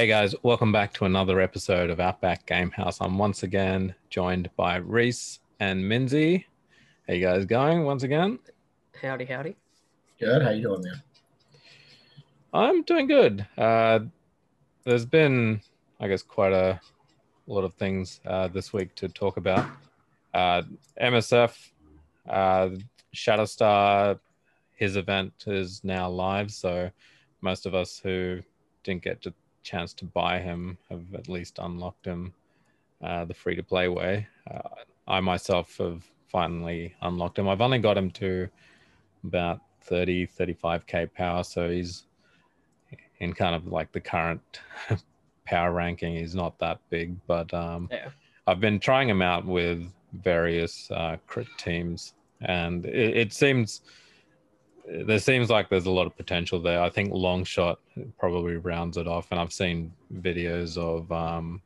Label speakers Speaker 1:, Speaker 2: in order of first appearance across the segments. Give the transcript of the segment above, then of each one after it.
Speaker 1: Hey guys, welcome back to another episode of Outback Gamehouse. I'm once again joined by Reese and Minzy. How you guys going once again?
Speaker 2: Howdy, howdy.
Speaker 3: Good. How you doing, man?
Speaker 1: I'm doing good. Uh, there's been, I guess, quite a lot of things uh, this week to talk about. Uh, MSF, uh, Shatterstar, his event is now live, so most of us who didn't get the chance to buy him have at least unlocked him uh, the free to play way. Uh, I myself have finally unlocked him. I've only got him to about 30, 35k power, so he's in kind of like the current power ranking. He's not that big, but um,
Speaker 2: Yeah.
Speaker 1: I've been trying him out with various uh, crit teams, and it, it seems there seems like there's a lot of potential there. I think Longshot probably rounds it off, and I've seen videos of um,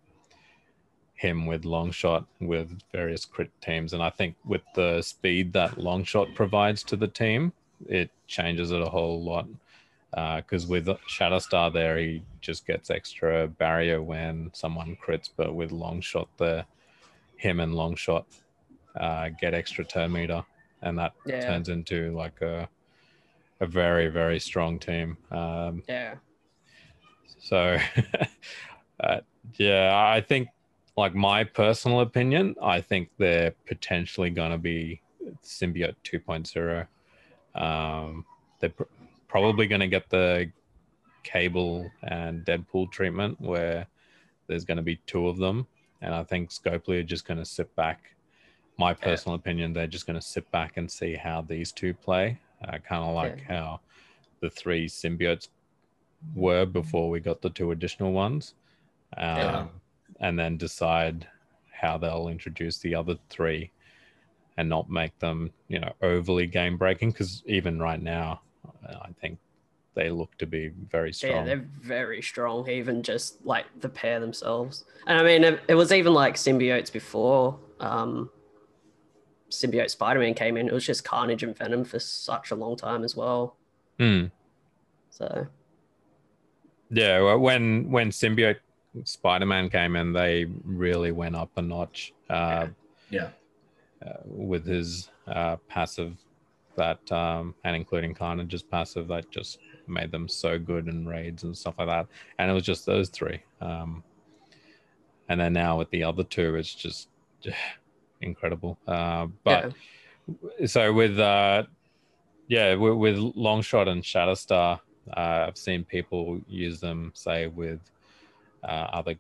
Speaker 1: him with Longshot with various crit teams, and I think with the speed that Longshot provides to the team, it changes it a whole lot. Because with Shatterstar there, he just gets extra barrier when someone crits, but with Longshot there, him and Longshot uh, get extra turn meter, and that
Speaker 2: Yeah.
Speaker 1: turns into like a a very very strong team. Um,
Speaker 2: Yeah.
Speaker 1: so, uh, yeah, I think, like my personal opinion, I think they're potentially going to be Symbiote 2.0. Um, they're pr- probably going to get the Cable and Deadpool treatment where there's going to be two of them. And I think Scopely are just going to sit back. My personal opinion, they're just going to sit back and see how these two play. Uh, kind of like how the three symbiotes were before we got the two additional ones, um,
Speaker 3: Yeah.
Speaker 1: and then decide how they'll introduce the other three, and not make them you know overly game breaking. Because even right now, uh, I think they look to be very strong.
Speaker 2: Yeah, they're very strong, even just like the pair themselves. And I mean, it, it was even like symbiotes before um, symbiote Spider Man came in. It was just Carnage and Venom for such a long time as well.
Speaker 1: Hmm.
Speaker 2: So,
Speaker 1: Yeah, well, when when symbiote Spider-Man came in, they really went up a notch. Uh,
Speaker 3: Yeah.
Speaker 1: uh, with his uh, passive that um, and including Carnage's passive that just made them so good in raids and stuff like that. And it was just those three. Um, and then now with the other two, it's just incredible. Uh, but so with uh, yeah, with, with Longshot and Shatterstar, uh, I've seen people use them say with uh, other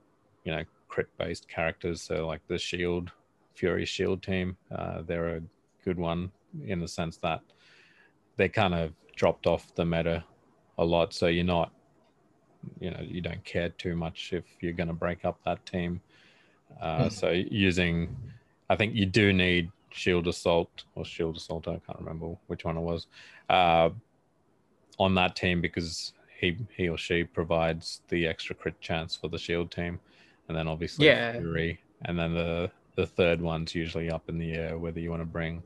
Speaker 1: you know crit based characters. So like the Shield Fury Shield team, uh, they're a good one in the sense that they kind of dropped off the meta a lot. So you're not, you know, you don't care too much if you're going to break up that team. Uh,
Speaker 3: Hmm.
Speaker 1: So using, I think you do need Shield Assault or Shield Assault. I can't remember which one it was uh, on that team because he he or she provides the extra crit chance for the Shield team, and then obviously
Speaker 2: Yeah.
Speaker 1: Fury, and then the the third one's usually up in the air whether you want to bring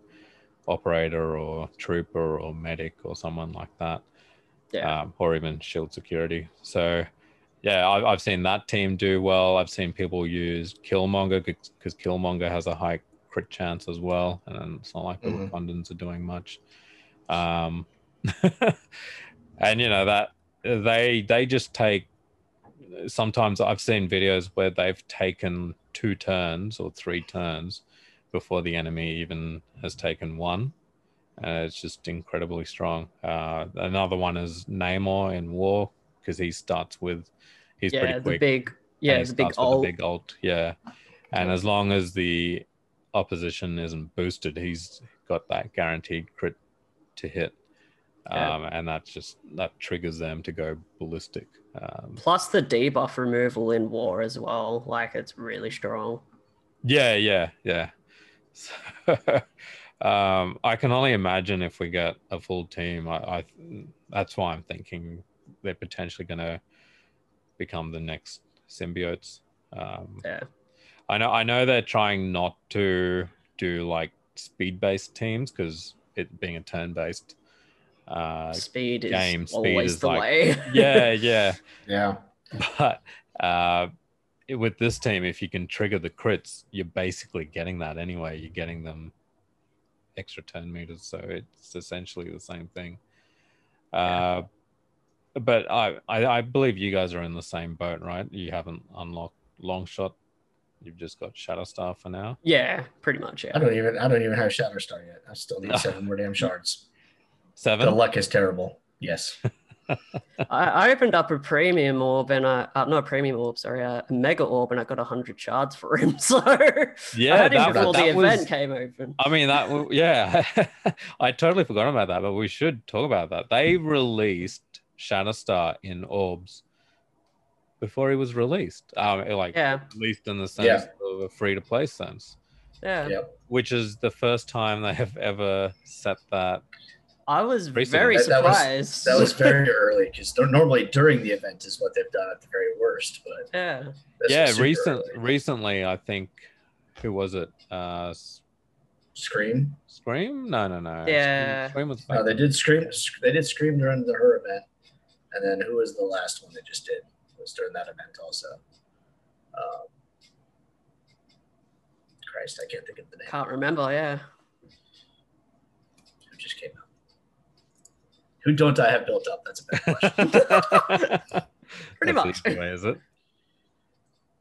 Speaker 1: operator or trooper or medic or someone like that
Speaker 2: yeah.
Speaker 1: um, or even shield security so yeah I've, I've seen that team do well. I've seen people use killmonger because killmonger has a high crit chance as well and it's not like the
Speaker 3: Mhm.
Speaker 1: wakandans are doing much. Um and you know that they they just take sometimes i've seen videos where they've taken two turns or three turns before the enemy even has taken one and it's just incredibly strong. Uh another one is namor in war because he starts with he's
Speaker 2: yeah,
Speaker 1: pretty
Speaker 2: the
Speaker 1: quick
Speaker 2: big, yeah, the big
Speaker 1: starts with
Speaker 2: old.
Speaker 1: the big ult yeah and as long as the opposition isn't boosted he's got that guaranteed crit to hit
Speaker 2: Yeah.
Speaker 1: um, and that just that triggers them to go ballistic um,
Speaker 2: Plus the debuff removal in war as well. Like it's really strong.
Speaker 1: yeah yeah yeah so, um, i can only imagine if we get a full team I, I that's why i'm thinking they're potentially going to become the next symbiotes um,
Speaker 2: Yeah.
Speaker 1: I know I know they're trying not to do like speed based teams because it being a turn based uh
Speaker 2: Speed is
Speaker 1: game, speed
Speaker 2: always
Speaker 1: is
Speaker 2: the
Speaker 1: like-
Speaker 2: way.
Speaker 1: yeah yeah
Speaker 3: Yeah.
Speaker 1: but Uh, it- with this team, if you can trigger the crits, you're basically getting that anyway. You're getting them extra 10 meters. So it's essentially the same thing. Uh, but I, I, I believe you guys are in the same boat, right? You haven't unlocked Longshot. You've just got Shatterstar for now.
Speaker 2: Yeah, pretty much.
Speaker 3: I don't even I don't even have Shadow Star yet. I still need seven more damn shards.
Speaker 1: Seven.
Speaker 3: The luck is terrible. Yes.
Speaker 2: I, I opened up a premium orb and I, uh, not a premium orb, sorry, uh, a mega orb, and I got hundred shards for him. So
Speaker 1: Yeah,
Speaker 2: I had him
Speaker 1: that-
Speaker 2: before the
Speaker 1: that was-
Speaker 2: event came open.
Speaker 1: I mean that yeah. I totally forgot about that, but we should talk about that. They released Shatterstar in orbs before he was released. Um like
Speaker 2: Yeah,
Speaker 1: released in the sense
Speaker 3: Yeah.
Speaker 1: of a free to play sense.
Speaker 2: yeah.
Speaker 3: Yep.
Speaker 1: Which is the first time they have ever set that
Speaker 2: I was
Speaker 1: Recently.
Speaker 2: very
Speaker 3: That- that was-
Speaker 2: surprised.
Speaker 3: That was very early because normally during the event is what they've done at the very worst. But
Speaker 2: yeah.
Speaker 1: yeah, recent
Speaker 3: early.
Speaker 1: recently I think who was it? Uh
Speaker 3: Scream.
Speaker 1: Scream? No, no, no.
Speaker 2: Yeah.
Speaker 1: Scream was
Speaker 3: No, they did Scream. They did Scream during the her event, and then who was the last one they just did? Was during that event also. Um, Christ, I can't think of the name.
Speaker 2: Can't remember. Yeah.
Speaker 3: Who just came out? Who don't I have built up? That's a better question.
Speaker 2: Pretty
Speaker 1: That's
Speaker 2: much.
Speaker 1: way, is it?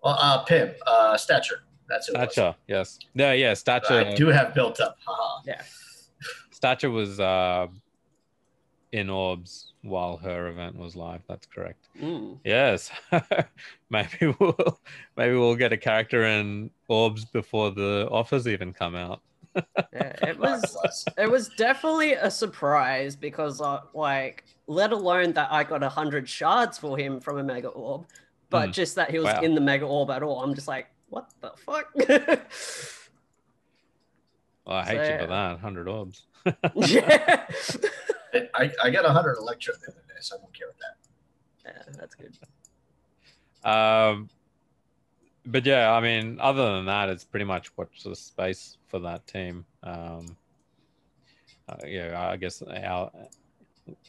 Speaker 3: well, uh, Pim, uh, Stature. That's who it was.
Speaker 1: Stature, yes. Yeah, yeah. Stature.
Speaker 3: I do have built up. Haha.
Speaker 1: Stature was uh, in orbs while her event was live. That's correct.
Speaker 2: Mm.
Speaker 1: Yes. maybe we'll maybe we'll get a character in orbs before the offers even come out.
Speaker 2: Yeah, it was it was definitely a surprise because uh, like let alone that I got a hundred shards for him from a mega orb, but
Speaker 1: Mm.
Speaker 2: just that he was
Speaker 1: Wow.
Speaker 2: in the mega orb at all. I'm just like, what the fuck?
Speaker 1: Well, I hate
Speaker 2: So,
Speaker 1: you for that. Hundred orbs.
Speaker 2: yeah.
Speaker 3: I, I got 100 Electro the other day, so I don't care with that.
Speaker 2: yeah, that's good.
Speaker 1: Um, but yeah, I mean, other than that, it's pretty much what's the space for that team. Um, uh, yeah, I guess our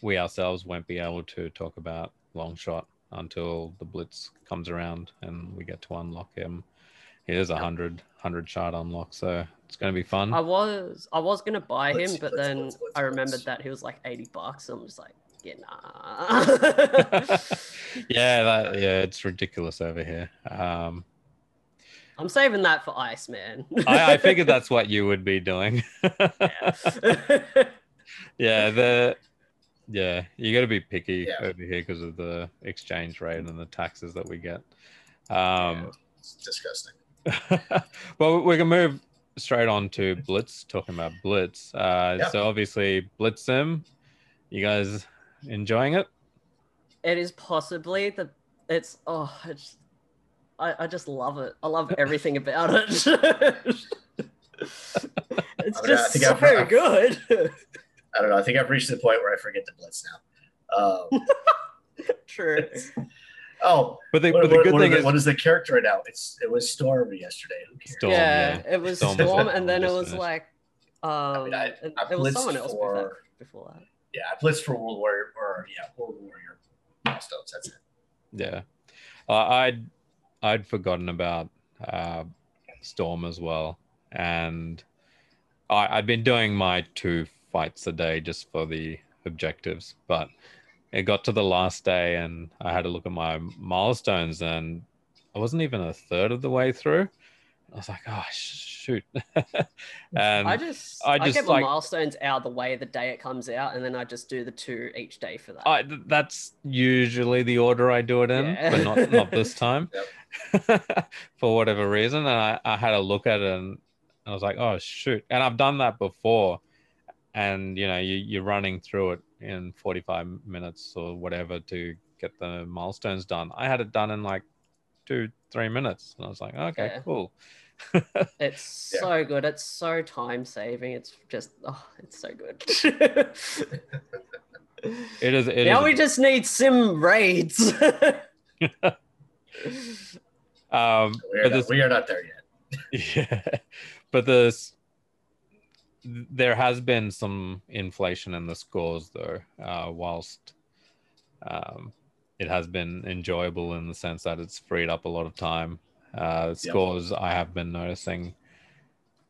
Speaker 1: we ourselves won't be able to talk about Longshot until the blitz comes around and we get to unlock him. He is a hundred hundred shard unlock, so it's going to be fun.
Speaker 2: I was I was gonna buy
Speaker 3: Let's-
Speaker 2: him, but
Speaker 3: let's-
Speaker 2: then
Speaker 3: let's- let's-
Speaker 2: I remembered
Speaker 3: let's-
Speaker 2: that he was like eighty bucks. So I'm just like, yeah, nah.
Speaker 1: yeah, that yeah, it's ridiculous over here. Um,
Speaker 2: I'm saving that for Iceman.
Speaker 1: I, I figured that's what you would be doing.
Speaker 2: yeah.
Speaker 1: yeah the yeah you got to be picky
Speaker 3: Yeah.
Speaker 1: over here because of the exchange rate and the taxes that we get um
Speaker 3: It's disgusting.
Speaker 1: well we can move straight on to blitz talking about blitz uh
Speaker 3: Yeah.
Speaker 1: so obviously blitz sim you guys enjoying it
Speaker 2: it is possibly the it's oh it's I, I just love it. I love everything about it. it's
Speaker 3: I I
Speaker 2: just
Speaker 3: think
Speaker 2: so
Speaker 3: I've- I've-
Speaker 2: good.
Speaker 3: I don't know. I think I've reached the point where I forget the blitz now. Um,
Speaker 2: True.
Speaker 3: Oh,
Speaker 1: but the,
Speaker 3: what,
Speaker 1: but the good
Speaker 3: what
Speaker 1: thing
Speaker 3: are the-
Speaker 1: is
Speaker 3: what is the character right now? It's it was Storm yesterday.
Speaker 1: Storm,
Speaker 2: yeah,
Speaker 1: yeah.
Speaker 2: it was
Speaker 1: Storm
Speaker 2: Storm, and then it was
Speaker 1: finished.
Speaker 2: like um
Speaker 3: mean, I-
Speaker 2: and
Speaker 3: I
Speaker 2: there was someone else before
Speaker 3: for-
Speaker 2: that. Before that.
Speaker 3: Yeah, I blitzed for World Warrior or yeah, World Warrior milestones. That's it.
Speaker 1: yeah uh, i'd i'd forgotten about uh storm as well and I, i'd been doing my two fights a day just for the objectives but it got to the last day and i had to look at my milestones and i wasn't even a third of the way through i was like oh shoot and
Speaker 2: I just
Speaker 1: I
Speaker 2: I,
Speaker 1: just,
Speaker 2: get my
Speaker 1: like-
Speaker 2: milestones out of the way the day it comes out, and then I just do the two each day for that.
Speaker 1: I, that's usually the order I do it in,
Speaker 2: Yeah.
Speaker 1: but not not this time for whatever reason. And I, I had a look at it and I was like, oh shoot! And I've done that before, and you know you, you're running through it in 45 minutes or whatever to get the milestones done. I had it done in like two three minutes, and I was like, okay,
Speaker 2: Yeah.
Speaker 1: cool.
Speaker 2: It's
Speaker 3: Yeah.
Speaker 2: so good. It's so time saving. It's just oh, it's so good.
Speaker 1: It is. It
Speaker 2: now
Speaker 1: is-
Speaker 2: we just need sim raids.
Speaker 1: um,
Speaker 3: We are, not,
Speaker 1: this-
Speaker 3: we are not there yet.
Speaker 1: Yeah, but this there has been some inflation in the scores though. Uh, whilst um, it has been enjoyable in the sense that it's freed up a lot of time. Uh, scores I have been noticing.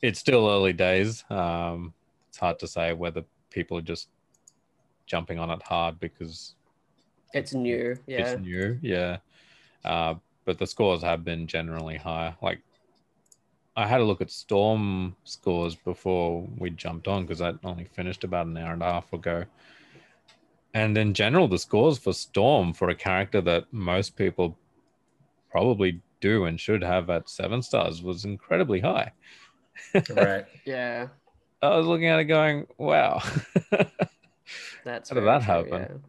Speaker 1: It's still early days. Um, it's hard to say whether people are just jumping on it hard because
Speaker 2: It's new. Yeah.
Speaker 1: it's new. Yeah. Uh, but the scores have been generally high. Like I had a look at Storm scores before we jumped on because I only finished about an hour and a half ago. And in general, the scores for Storm for a character that most people probably do and should have at seven stars was incredibly high.
Speaker 3: right.
Speaker 2: Yeah.
Speaker 1: I was looking at it going, wow.
Speaker 2: That's
Speaker 1: How did
Speaker 2: very
Speaker 1: that
Speaker 2: true,
Speaker 1: happen?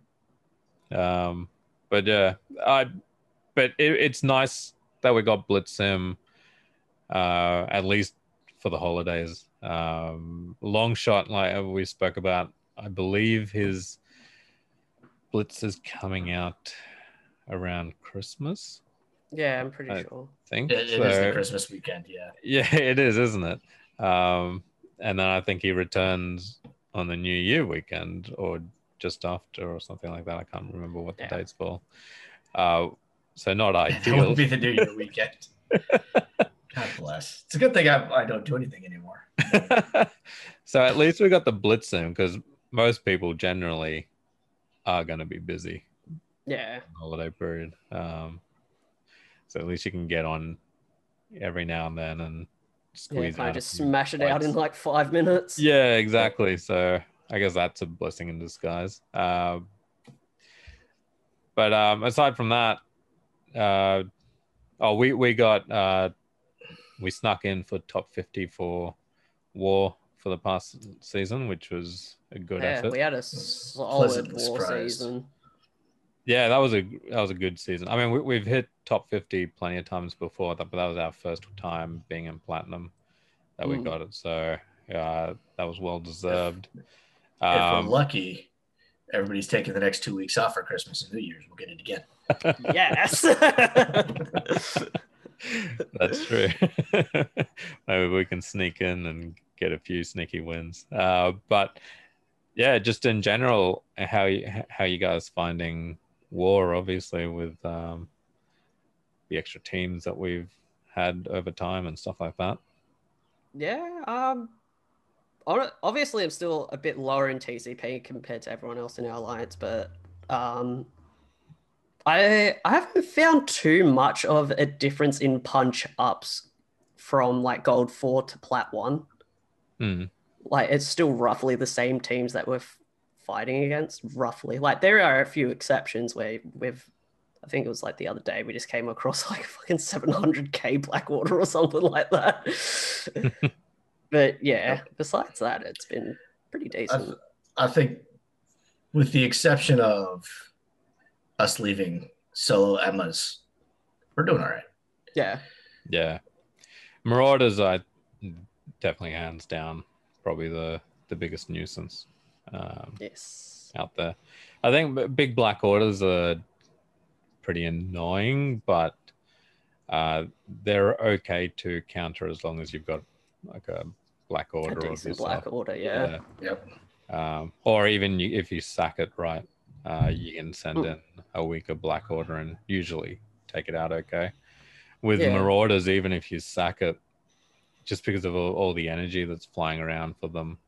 Speaker 1: Um, but yeah, I. But it, it's nice that we got Blitz Sim, uh, at least for the holidays. Um, Longshot, like we spoke about, I believe his Blitz is coming out around Christmas.
Speaker 2: Yeah, yeah I'm pretty
Speaker 1: I-
Speaker 2: sure.
Speaker 1: Think
Speaker 3: It, it is the Christmas weekend. Yeah.
Speaker 1: Yeah, it is, isn't it? Um, and then I think he returns on the New Year weekend or just after or something like that. I can't remember what the
Speaker 2: Yeah.
Speaker 1: dates for. Uh, so not
Speaker 3: That
Speaker 1: ideal.
Speaker 3: would be the New Year weekend. God bless. It's a good thing I, I don't do anything anymore.
Speaker 1: so at least we got the blitz in because most people generally are going to be busy
Speaker 2: Yeah.
Speaker 1: holiday period. Um, so at least you can get on every now and then and
Speaker 2: Yeah,
Speaker 1: squeeze
Speaker 2: kind
Speaker 1: out
Speaker 2: of just smash it out in like five minutes.
Speaker 1: Yeah, exactly. So I guess that's a blessing in disguise. Uh, but um, aside from that, uh, oh, we we got uh, we snuck in for top fifty for War for the past season, which was a good
Speaker 2: Yeah,
Speaker 1: effort.
Speaker 2: we had a solid
Speaker 3: Pleasantly
Speaker 2: war
Speaker 3: surprised.
Speaker 2: season.
Speaker 1: Yeah, that was a that was a good season. I mean, we, we've hit top fifty plenty of times before, that, but that was our first time being in platinum that we
Speaker 2: Mm.
Speaker 1: got it. So yeah, that was well deserved.
Speaker 3: if we're
Speaker 1: Um,
Speaker 3: lucky, everybody's taking the next two weeks off for Christmas and New Year's. We'll get it again.
Speaker 2: Yes.
Speaker 1: That's true. Maybe we can sneak in and get a few sneaky wins. Uh, but yeah, just in general, how you, how you guys finding war? Obviously, with um, the extra teams that we've had over time and stuff like that.
Speaker 2: yeah. Um. Obviously, I'm still a bit lower in TCP compared to everyone else in our alliance, but um, I I haven't found too much of a difference in punch ups from like gold four to plat one.
Speaker 1: Hmm.
Speaker 2: like it's still roughly the same teams that we're f- fighting against roughly like there are a few exceptions where we've i think it was like the other day we just came across like fucking 700k Black Order or something like that but yeah besides that it's been pretty
Speaker 3: I,
Speaker 2: decent
Speaker 3: th- I think, with the exception of us leaving solo Emma's, we're doing all right.
Speaker 2: yeah
Speaker 1: Yeah, Marauders are definitely hands down probably the the biggest nuisance. Um,
Speaker 2: yes
Speaker 1: out there. I think big black orders are pretty annoying, but uh, they're okay to counter as long as you've got like a black order of
Speaker 2: decent
Speaker 1: yourself.
Speaker 2: black order yeah,
Speaker 3: Yep.
Speaker 1: Um, or even you, if you sack it right, uh, you can send
Speaker 2: Hmm.
Speaker 1: in a weaker black order and usually take it out okay. With
Speaker 2: Yeah.
Speaker 1: marauders, even if you sack it, just because of all, all the energy that's flying around for them,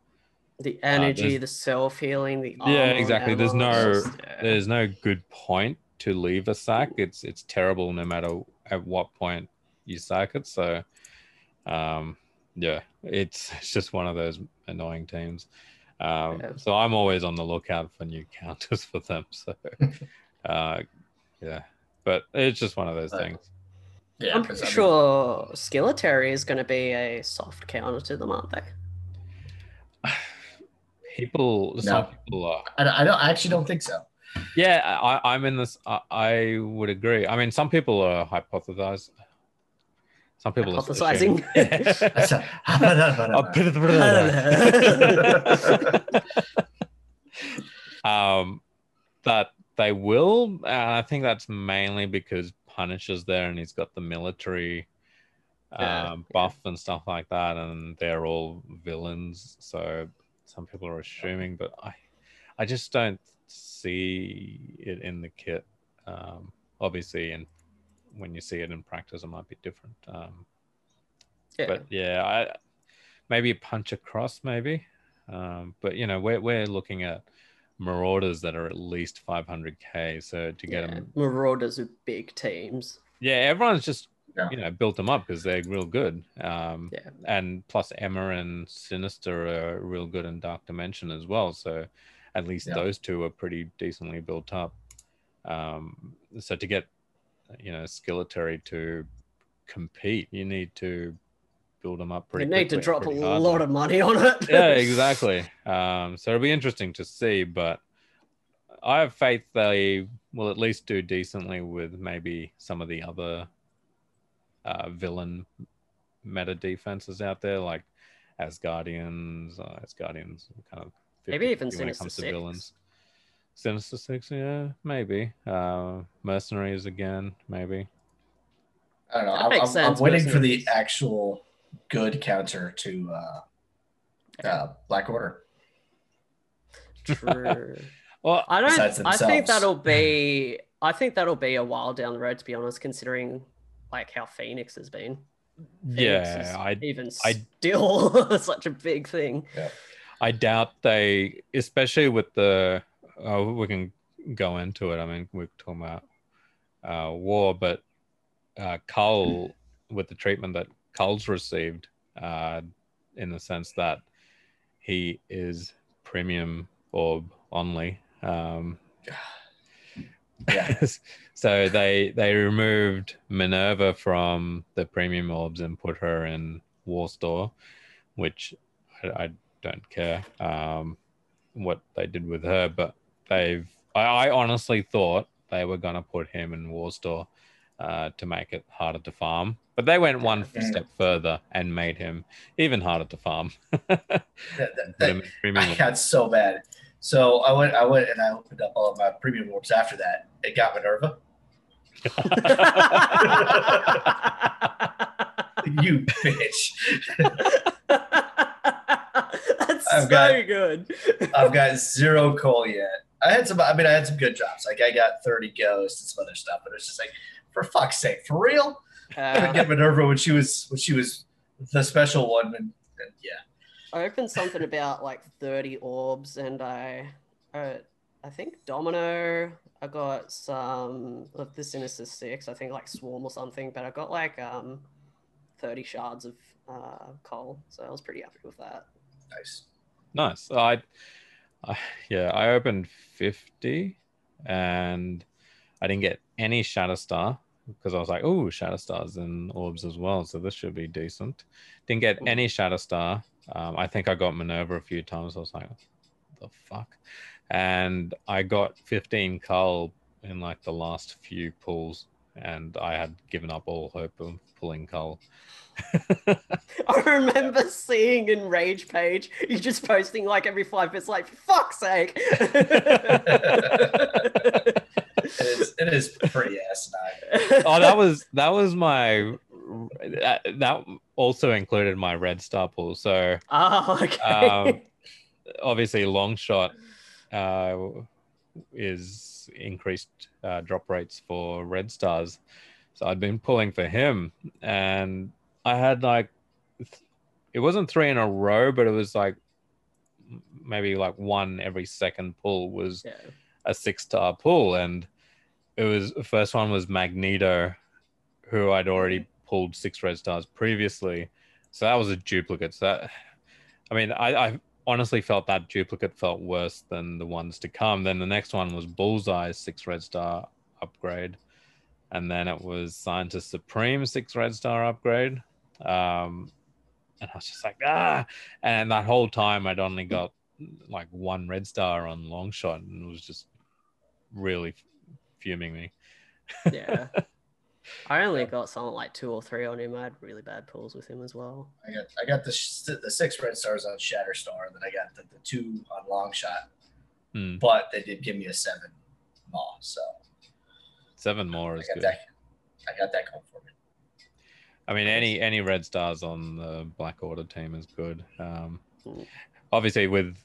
Speaker 2: the energy
Speaker 1: there's-
Speaker 2: the self healing the
Speaker 1: Yeah, exactly. There's no-
Speaker 2: just- yeah.
Speaker 1: there's no good point to leave a sack. It's it's terrible no matter at what point you sack it. So, um, yeah, it's it's just one of those annoying teams. Um,
Speaker 2: Yeah.
Speaker 1: So I'm always on the lookout for new counters for them. So, uh, yeah, but it's just one of those
Speaker 3: Right.
Speaker 1: things.
Speaker 3: Yeah.
Speaker 2: I'm pretty
Speaker 3: I mean,
Speaker 2: sure Skilletary is going to be a soft counter to them, aren't they?
Speaker 1: People, some
Speaker 3: No.
Speaker 1: people are.
Speaker 3: I, I don't. I actually don't think so.
Speaker 1: Yeah, I, I'm in this. I, I would agree. I mean, some people are hypothesize. Some people are
Speaker 2: Hypothesizing.
Speaker 1: assuming- um, that they will. And I think that's mainly because Punisher's there and he's got the military
Speaker 3: Yeah.
Speaker 1: um, buff and stuff like that, and they're all villains. So some people are assuming, but I, I just don't see it in the kit. Um, obviously, and when you see it in practice, it might be different. Um,
Speaker 2: Yeah.
Speaker 1: But yeah, I maybe punch across, maybe. Um, but you know, we're we're looking at marauders that are at least 500k. So to get
Speaker 2: yeah.
Speaker 1: them,
Speaker 2: Marauders are big teams.
Speaker 1: yeah, everyone's just
Speaker 3: Yeah.
Speaker 1: you know built them up because they're real good. Um,
Speaker 2: Yeah.
Speaker 1: and plus Emma and Sinister are real good in Dark Dimension as well. So at least
Speaker 3: Yeah.
Speaker 1: those two are pretty decently built up. Um, so to get you know Skilletary to compete, you need to build them up pretty.
Speaker 2: you need to drop a
Speaker 1: hardly.
Speaker 2: lot of money on it.
Speaker 1: yeah, exactly. Um, so it'll be interesting to see, but I have faith they will at least do decently with maybe some of the other uh, villain meta defenses out there, like Asgardians. Uh, Asgardians kind of
Speaker 2: Maybe even
Speaker 1: 50-50 when it comes to
Speaker 2: Six.
Speaker 1: villains. Sinister Six, yeah, maybe. Uh, Mercenaries again, maybe.
Speaker 3: I don't know.
Speaker 2: That
Speaker 3: I'm,
Speaker 2: makes
Speaker 3: I'm,
Speaker 2: sense,
Speaker 3: I'm waiting for the actual good counter to uh, uh, Black Order.
Speaker 2: True.
Speaker 1: Well,
Speaker 2: I don't. I think that'll be. I think that'll be a while down the road, to be honest, considering like how Phoenix has been. Phoenix
Speaker 1: yeah, I
Speaker 2: even
Speaker 1: I-
Speaker 2: still such a big thing.
Speaker 1: I doubt they, especially with the. Uh, we can go into it. I mean, we're talking about uh, war, but uh, Cull, with the treatment that Cull's received, uh, in the sense that he is premium orb only. Um,
Speaker 3: Yeah.
Speaker 1: so they they removed Minerva from the premium orbs and put her in War Store, which I, I don't care um, what they did with her, but they've. I, I honestly thought they were gonna put him in War Store uh, to make it harder to farm, but they went one step further and made him even harder to farm.
Speaker 3: That- that-
Speaker 1: Put him in premium
Speaker 3: I got so bad. So I went, I went, and I opened up all of my premium orbs after that. It got Minerva. You bitch.
Speaker 2: That's
Speaker 3: I've
Speaker 2: so
Speaker 3: got-
Speaker 2: good.
Speaker 3: I've got zero Cull yet. I had some. I mean, I had some good drops. Like I got thirty ghosts and some other stuff, but it's just like, for fuck's sake, for real. I
Speaker 2: Uh,
Speaker 3: could get Minerva when she was when she was the special one, and, and yeah,
Speaker 2: I opened something about like 30 orbs, and I, uh, I think Domino. I got some of the Sinister Six. I think like Swarm or something, but I got like um, 30 shards of uh, Cull, so I was pretty happy with that.
Speaker 3: nice.
Speaker 1: Nice. I, I yeah, I opened 50 and I didn't get any Shatterstar because I was like, oh, Shatterstars and orbs as well. So this should be decent. Didn't get any Shatterstar. Um, I think I got Minerva a few times. I was like, the fuck? And I got 15 Cull in like the last few pulls. And I had given up all hope of pulling Cull.
Speaker 2: I remember seeing in Rage Page, you just posting like every five minutes, like, for fuck's sake.
Speaker 3: It is. It is pretty asinine.
Speaker 1: oh, that was that was my that, that also included my red star pool. So
Speaker 2: Oh, okay.
Speaker 1: Um, obviously, Longshot uh, is increased uh, drop rates for red stars. So I'd been pulling for him, and I had like it wasn't three in a row, but it was like maybe like one every second pull was
Speaker 2: yeah.
Speaker 1: a six star pull, and it was the first one was Magneto, who I'd already mm-hmm. pulled six red stars previously, so that was a duplicate. So that, I mean, I, I honestly felt that duplicate felt worse than the ones to come. Then the next one was Bullseye six red star upgrade, and then it was Scientist Supreme six red star upgrade. Um, and I was just like, ah, and that whole time I'd only got like one red star on Longshot, and it was just really fuming me.
Speaker 2: yeah. I only got something like two or three on him. I had really bad pulls with him as well.
Speaker 3: I got I got the sh- the six red stars on Shatterstar, and then I got the, the two on Longshot.
Speaker 1: Hmm.
Speaker 3: But they did give me a seven maw, so
Speaker 1: Seven more
Speaker 3: I
Speaker 1: is
Speaker 3: got
Speaker 1: good.
Speaker 3: that. I got that going for me.
Speaker 1: I mean, any any red stars on the Black Order team is good. Um,
Speaker 2: Mm.
Speaker 1: obviously, with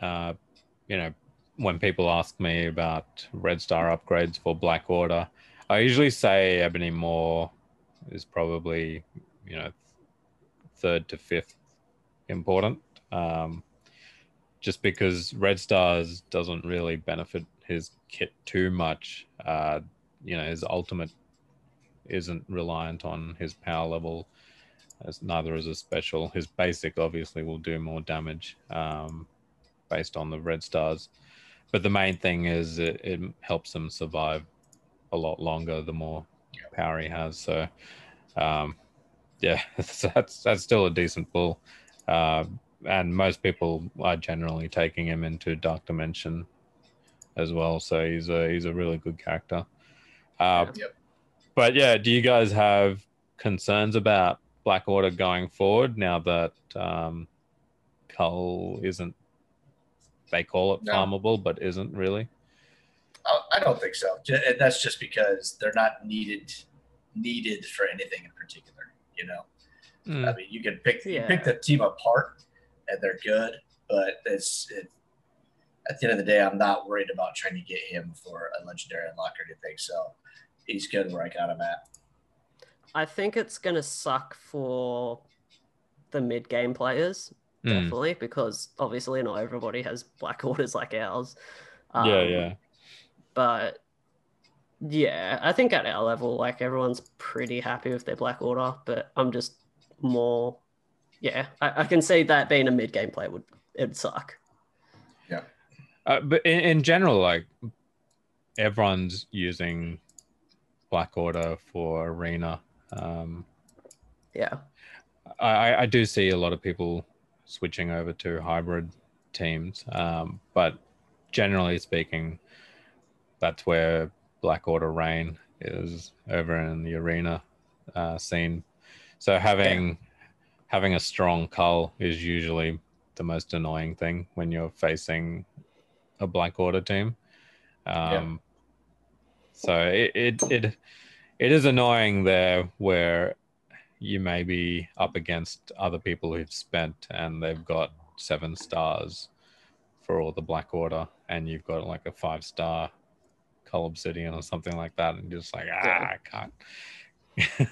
Speaker 1: uh, you know when people ask me about red star upgrades for Black Order, I usually say Ebony Maw is probably you know third to fifth important. Um, just because Red Stars doesn't really benefit his kit too much. Uh, you know, his ultimate isn't reliant on his power level, as neither is a special. His basic obviously will do more damage um, based on the Red Stars, but the main thing is it, it helps him survive a lot longer the more power he has. So, um, yeah, that's that's still a decent pull. Uh, and most people are generally taking him into Dark Dimension as well. So he's a he's a really good character. Uh,
Speaker 3: Yep.
Speaker 1: But yeah, do you guys have concerns about Black Order going forward now that um, Cull isn't? They call it
Speaker 3: No.
Speaker 1: farmable, but isn't really.
Speaker 3: I, I don't think so. And That's just because they're not needed needed for anything in particular. You know,
Speaker 1: Mm.
Speaker 3: I mean, you can pick you
Speaker 2: Yeah.
Speaker 3: pick the team apart, and they're good, but it's it, at the end of the day, I'm not worried about trying to get him for a legendary unlock or anything. So he's good where I got him at.
Speaker 2: I think it's gonna suck for the mid game players,
Speaker 1: Mm.
Speaker 2: definitely, because obviously not everybody has black orders like ours.
Speaker 1: yeah,
Speaker 2: Um,
Speaker 1: yeah.
Speaker 2: But yeah, I think at our level, like everyone's pretty happy with their black order, but I'm just more yeah, I, I can see that being a mid game player would it'd suck.
Speaker 1: Uh, but in, in general, like everyone's using Black Order for Arena. Um,
Speaker 2: Yeah.
Speaker 1: I, I do see a lot of people switching over to hybrid teams, um, but generally speaking, that's where Black Order reign is over in the arena uh, scene. So having having a strong cull is usually the most annoying thing when you're facing a Black Order team. Um, So it, it it it is annoying there where you may be up against other people who've spent and they've got seven stars for all the Black Order, and you've got like a five star Cull Obsidian or something like that, and you're just like, ah, I can't.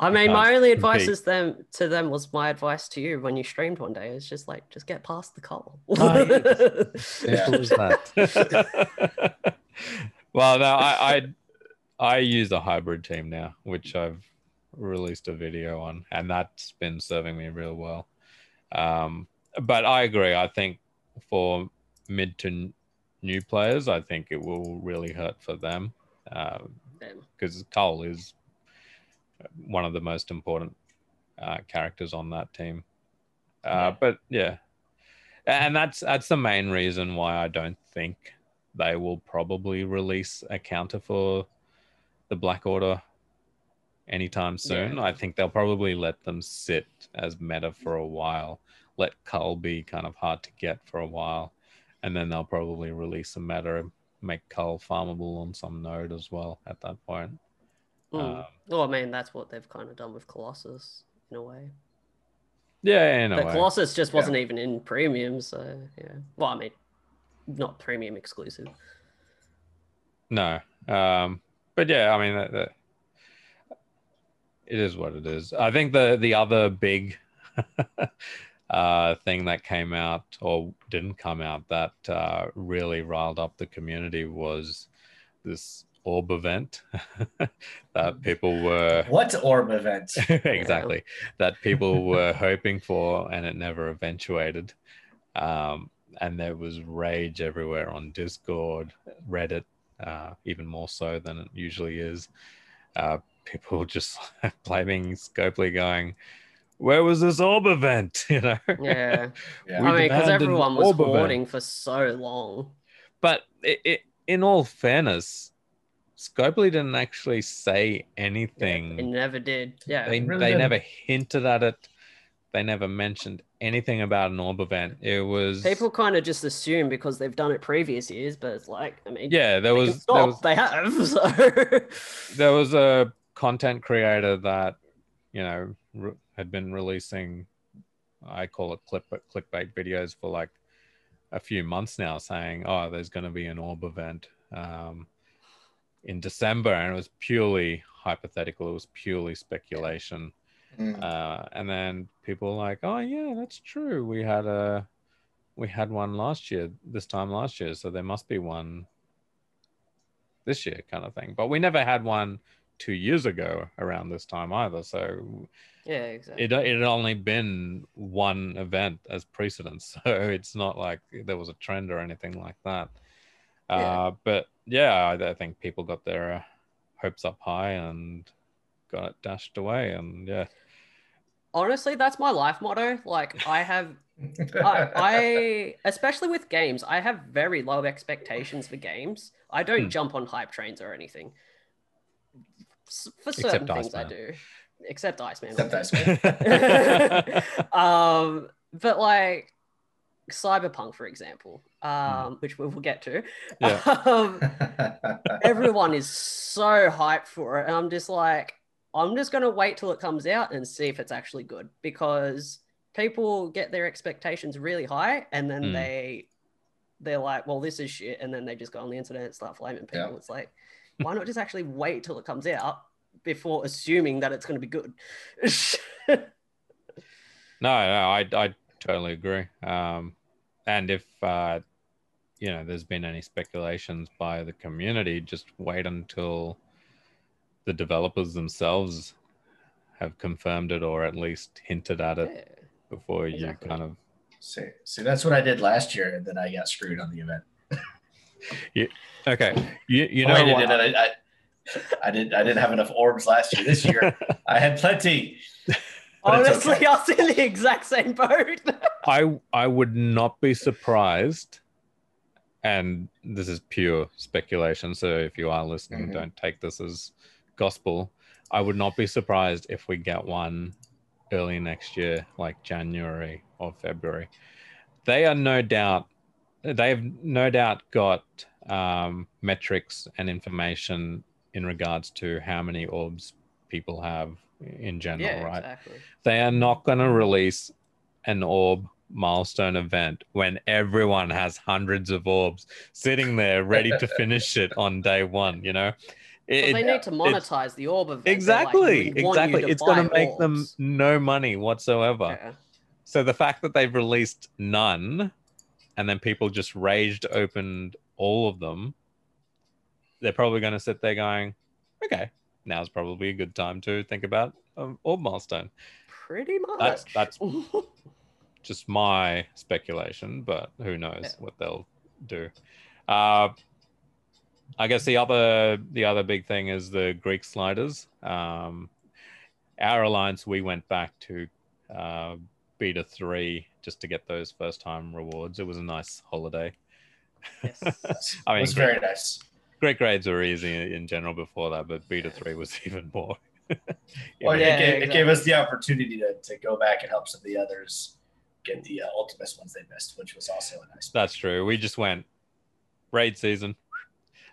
Speaker 2: I mean, my only advice is them to them was my advice to you when you streamed one day. It's just like just get past the Cull.
Speaker 1: Oh, yes.
Speaker 3: Yeah.
Speaker 1: Simple as that. well, no, I, I I use a hybrid team now, which I've released a video on, and that's been serving me real well. Um, but I agree. I think for mid to n- new players, I think it will really hurt for them because Cull is one of the most important uh, characters on that team. Uh,
Speaker 3: Yeah.
Speaker 1: But yeah, and that's that's the main reason why I don't think they will probably release a counter for the Black Order anytime soon.
Speaker 2: Yeah.
Speaker 1: I think they'll probably let them sit as meta for a while, let Cull be kind of hard to get for a while, and then they'll probably release a meta, and make Cull farmable on some node as well at that point.
Speaker 2: Mm.
Speaker 1: Um,
Speaker 2: well, I mean, that's what they've kind of done with Colossus in a way.
Speaker 1: yeah, in a
Speaker 2: but
Speaker 1: way.
Speaker 2: Colossus just wasn't even in premium, so yeah. Well, I mean, not premium exclusive.
Speaker 1: No. Um, but yeah, I mean, that, that, it is what it is. I think the the other big uh, thing that came out or didn't come out that uh, really riled up the community was this orb event that people were
Speaker 3: What orb event?
Speaker 1: exactly that people were hoping for and it never eventuated um, and there was rage everywhere on discord reddit uh, even more so than it usually is uh, people just blaming scopely going where was this orb event you know
Speaker 2: Yeah.
Speaker 3: Yeah.
Speaker 2: I mean, because everyone was
Speaker 1: orb event.
Speaker 2: hoarding for so long.
Speaker 1: but it, it, in all fairness scopely didn't actually say anything
Speaker 2: It never did. Yeah.
Speaker 1: they,
Speaker 3: really
Speaker 1: they
Speaker 3: didn't.
Speaker 1: never hinted at it they never mentioned anything about an orb event it was
Speaker 2: People kind of just assume because they've done it previous years, but it's like, I mean,
Speaker 1: yeah there was there was
Speaker 2: They have. So
Speaker 1: there was a content creator that you know re- had been releasing i call it clip but clickbait videos for like a few months now saying, "Oh, there's going to be an orb event um, in December," and it was purely hypothetical. It was purely speculation.
Speaker 3: Mm.
Speaker 1: Uh, and then people like, "Oh, yeah, that's true. We had a we had one last year, this time last year, so there must be one this year, kind of thing." But we never had one two years ago around this time either. So
Speaker 2: Yeah, exactly.
Speaker 1: it it had only been one event as precedence, so it's not like there was a trend or anything like that.
Speaker 2: Yeah.
Speaker 1: Uh, but yeah, I, I think people got their uh, hopes up high and got it dashed away, and yeah,
Speaker 2: Honestly, that's my life motto. Like I have I, I especially with games, I have very low expectations for games. I don't
Speaker 1: Hmm.
Speaker 2: jump on hype trains or anything. For
Speaker 1: Except
Speaker 2: certain things, I do. Except Iceman.
Speaker 3: Except. Iceman.
Speaker 2: um, but like Cyberpunk, for example,
Speaker 1: Hmm.
Speaker 2: um, which we will get to.
Speaker 1: Yeah.
Speaker 2: Um, everyone is so hyped for it and i'm just like i'm just going to wait till it comes out and see if it's actually good because people get their expectations really high and then
Speaker 1: Mm.
Speaker 2: they they're like well this is shit and then they just go on the internet and start flaming people
Speaker 3: Yeah.
Speaker 2: it's like why not just actually wait till it comes out before assuming that it's going to be good
Speaker 1: No, no, I I totally agree. Um, and if uh, you know, there's been any speculations by the community, just wait until the developers themselves have confirmed it or at least hinted at it
Speaker 2: Yeah.
Speaker 1: before
Speaker 2: Exactly.
Speaker 1: you kind of.
Speaker 3: see, see, that's what I did last year, and then I got screwed on the event.
Speaker 1: Okay, you you
Speaker 3: Oh,
Speaker 1: know
Speaker 3: I,
Speaker 1: what?
Speaker 3: didn't, I, I, I didn't. I didn't have enough orbs last year. This year, I had plenty.
Speaker 2: Honestly
Speaker 3: okay.
Speaker 2: i was in the exact same boat
Speaker 1: I I would not be surprised, and this is pure speculation. So if you are listening,
Speaker 3: Mhm.
Speaker 1: don't take this as gospel. I would not be surprised if we get one early next year, like January or February. They are no doubt, they have no doubt got um, metrics and information in regards to how many orbs people have in general,
Speaker 2: yeah
Speaker 1: right?
Speaker 2: exactly
Speaker 1: they are not going to release an orb milestone event when everyone has hundreds of orbs sitting there ready to finish it on day one you know It-
Speaker 2: they need to monetize the orb event. They're like,
Speaker 1: exactly
Speaker 2: "We want you
Speaker 1: exactly
Speaker 2: to
Speaker 1: it's going to make them no money whatsoever
Speaker 2: Yeah.
Speaker 1: so the fact that they've released none and then people just raged opened all of them they're probably going to sit there going okay now's probably a good time to think about um, orb milestone
Speaker 2: Pretty much.
Speaker 1: That's- that's- just my speculation, but who knows
Speaker 2: Yeah.
Speaker 1: what they'll do. Uh, I guess the other the other big thing is the Greek sliders. Um, our alliance, we went back to uh, beta three just to get those first time rewards. It was a nice holiday.
Speaker 2: Yes.
Speaker 1: I
Speaker 3: it
Speaker 1: mean,
Speaker 3: was
Speaker 1: great,
Speaker 3: very nice.
Speaker 1: great grades were easy in general before that, but beta three was even more.
Speaker 3: Well,
Speaker 2: Yeah,
Speaker 3: it, gave, it gave us the opportunity to, to go back and help some of the others get the uh, Ultimus ones they missed, which was also a nice.
Speaker 1: That's true. We just went raid season.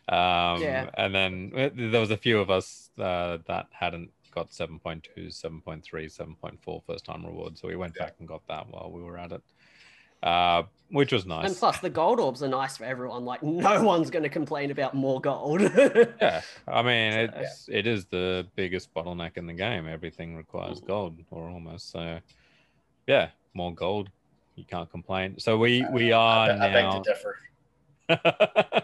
Speaker 1: Um,
Speaker 2: Yeah.
Speaker 1: And then uh, there was a few of us uh, that hadn't got 7.2, 7.3, 7.4 first time rewards. So we went
Speaker 3: Yeah.
Speaker 1: back and got that while we were at it, uh, which was nice.
Speaker 2: and plus, the gold orbs are nice for everyone. Like, no one's going to complain about more gold.
Speaker 1: yeah. I mean,
Speaker 2: So-
Speaker 1: it's, it is the biggest bottleneck in the game. Everything requires gold or almost. So, yeah, more gold. You can't complain. So we, we
Speaker 3: I,
Speaker 1: are
Speaker 3: be- I beg
Speaker 1: now.
Speaker 3: to differ.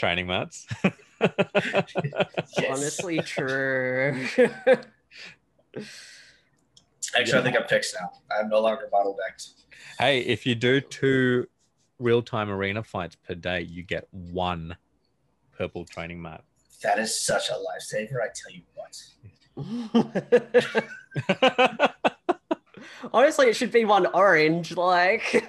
Speaker 1: training mats.
Speaker 2: Honestly, true.
Speaker 3: Actually, I think I'm fixed now. I'm no longer bottlenecked.
Speaker 1: hey, if you do two real time arena fights per day, you get one purple training mat.
Speaker 3: That is such a lifesaver. I tell you what.
Speaker 2: Honestly, it should be one orange. Like,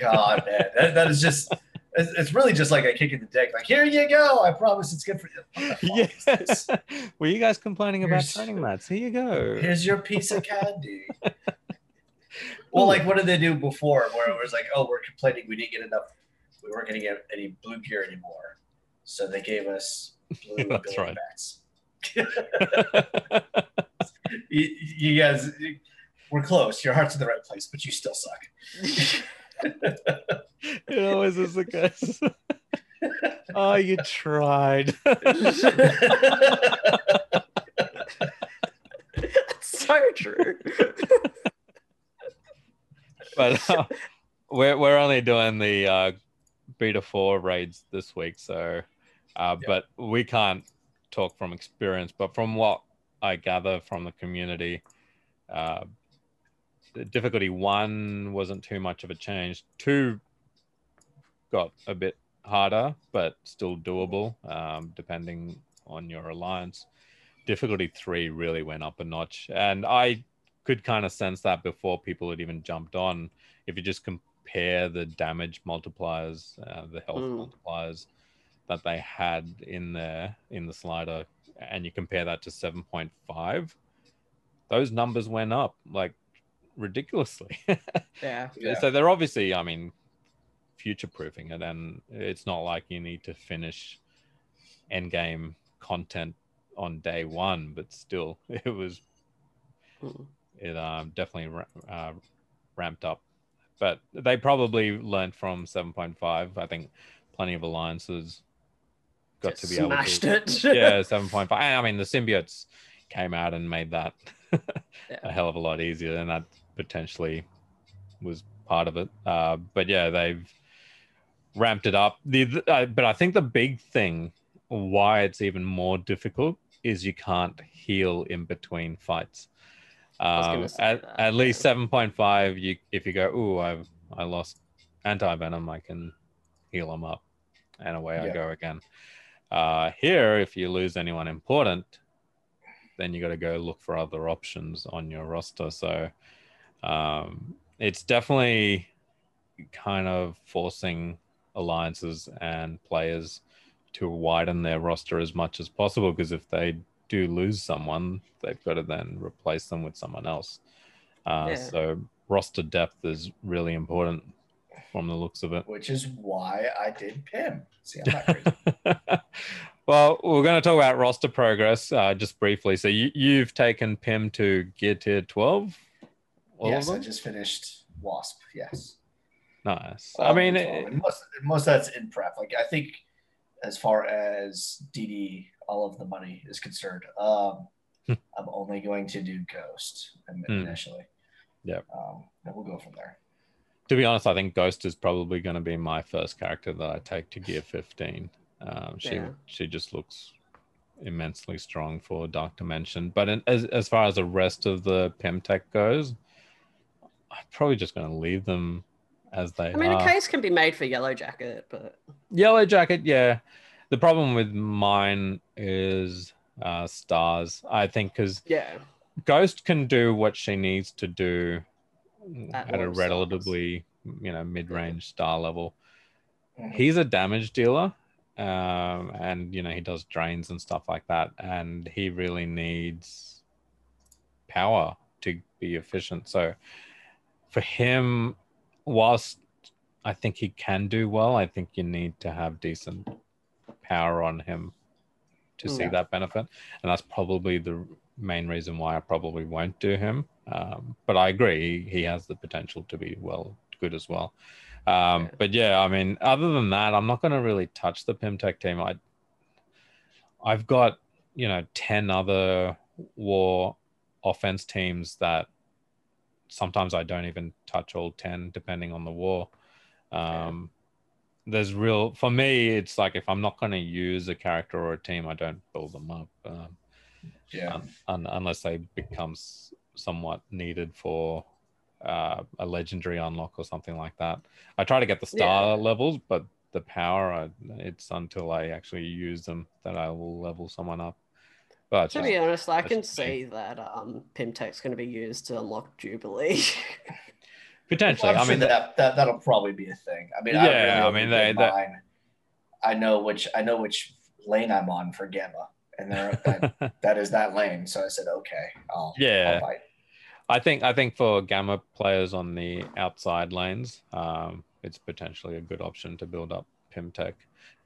Speaker 3: God, man, that, that is just. It's, it's really just like a kick in the dick. Like, here you go. I promise it's good for you. What the fuck is this?
Speaker 1: Were you guys complaining about
Speaker 3: Here's-
Speaker 1: training mats? Here you go.
Speaker 3: Here's your piece of candy. well, like, what did they do before? Where it was like, oh, we're complaining we didn't get enough. We weren't going to get any blue gear anymore, so they gave us blue
Speaker 1: That's
Speaker 3: ability
Speaker 1: right.
Speaker 3: bats. you, you guys, we're close. Your heart's in the right place, but you still suck.
Speaker 1: it always is the case. oh, you tried.
Speaker 2: That's so true.
Speaker 1: but uh, we're we're only doing the uh, beta four raids this week, so uh, but we can't talk from experience. But from what I gather from the community, uh, difficulty one wasn't too much of a change. Two got a bit harder, but still doable, um, depending on your alliance. Difficulty three really went up a notch, and I could kind of sense that before people had even jumped on. If you just compare the damage multipliers, uh, the health
Speaker 2: Mm.
Speaker 1: multipliers that they had in there in the slider, and you compare that to 7.5, those numbers went up like ridiculously.
Speaker 2: Yeah.
Speaker 3: Yeah.
Speaker 1: So they're obviously, I mean, future proofing it, and it's not like you need to finish end game content on day one, but still, it was
Speaker 2: Mm.
Speaker 1: it um, definitely ra- uh, ramped up. But they probably learned from 7.5. I think plenty of alliances got
Speaker 2: Just
Speaker 1: to be able
Speaker 2: smashed
Speaker 1: to.
Speaker 2: it.
Speaker 1: yeah, 7.5. I mean, the symbiotes came out and made that
Speaker 2: Yeah.
Speaker 1: a hell of a lot easier, and that potentially was part of it. Uh, but yeah, they've ramped it up. The, uh, but I think the big thing why it's even more difficult is you can't heal in between fights. Um,
Speaker 2: say
Speaker 1: at, at least 7.5, you if you go, ooh, I've I lost anti venom, I can heal them up, and away I go again. Uh, here, if you lose anyone important, then you got to go look for other options on your roster. So um, it's definitely kind of forcing alliances and players to widen their roster as much as possible because if they do lose someone, they've got to then replace them with someone else. Uh,
Speaker 2: Yeah.
Speaker 1: So roster depth is really important from the looks of it.
Speaker 3: Which is why I did Pim. See, I'm
Speaker 1: well, we're going to talk about roster progress uh, just briefly. So you, you've taken Pim to gear tier 12? All
Speaker 3: yes,
Speaker 1: of
Speaker 3: I just finished Wasp. Yes.
Speaker 1: Nice.
Speaker 3: All
Speaker 1: I mean, it-
Speaker 3: most, most of that's in prep. Like I think, as far as DD, all of the money is concerned, um,
Speaker 1: Hmm.
Speaker 3: I'm only going to do Ghost
Speaker 1: Hmm.
Speaker 3: initially.
Speaker 1: Yep.
Speaker 3: Um, and we'll go from there.
Speaker 1: to be honest, I think Ghost is probably going to be my first character that I take to gear 15. Um, she
Speaker 2: Yeah.
Speaker 1: she just looks immensely strong for Dark Dimension. But in, as as far as the rest of the Pim tech goes, I'm probably just going to leave them as they are.
Speaker 2: I mean,
Speaker 1: are.
Speaker 2: a case can be made for Yellow Jacket, but
Speaker 1: Yellow Jacket, yeah. The problem with mine is uh, stars. I think because
Speaker 2: yeah,
Speaker 1: Ghost can do what she needs to do
Speaker 2: At
Speaker 1: at, a
Speaker 2: low stars.
Speaker 1: relatively, you know, mid-range star level. He's a damage dealer, um, and you know he does drains and stuff like that, and he really needs power to be efficient. So for him, whilst I think he can do well, I think you need to have decent power on him to see
Speaker 3: Yeah.
Speaker 1: that benefit, and that's probably the main reason why I probably won't do him. Um, but I agree, he, has the potential to be well good as well. Um,
Speaker 2: Yeah.
Speaker 1: But yeah, I mean, other than that, I'm not going to really touch the Pimtech team. I, I've got you know ten other war offense teams that sometimes I don't even touch all ten, depending on the war. Um, There's real for me. It's like if I'm not going to use a character or a team, I don't build them up. Um,
Speaker 3: Yeah.
Speaker 1: un- un- unless they become somewhat needed for uh, a legendary unlock or something like that. I try to get the star
Speaker 2: Yeah.
Speaker 1: levels, but the power, I, it's until I actually use them that I will level someone up. But
Speaker 2: to
Speaker 1: uh,
Speaker 2: be honest, I can
Speaker 1: just me.
Speaker 2: see that um, Pimtech's going to be used to unlock Jubilee.
Speaker 1: potentially,
Speaker 3: I'm
Speaker 1: I
Speaker 3: sure
Speaker 1: mean,
Speaker 3: that, that that'll probably be a thing. I mean,
Speaker 1: Yeah,
Speaker 3: I, really
Speaker 1: I mean,
Speaker 3: did
Speaker 1: they- they-
Speaker 3: I know which I know which lane I'm on for Gamma, and there that, that is that lane. So I said, okay, I'll
Speaker 1: Yeah.
Speaker 3: I'll fight.
Speaker 1: I think I think for gamma players on the outside lanes, um, it's potentially a good option to build up Pimtech.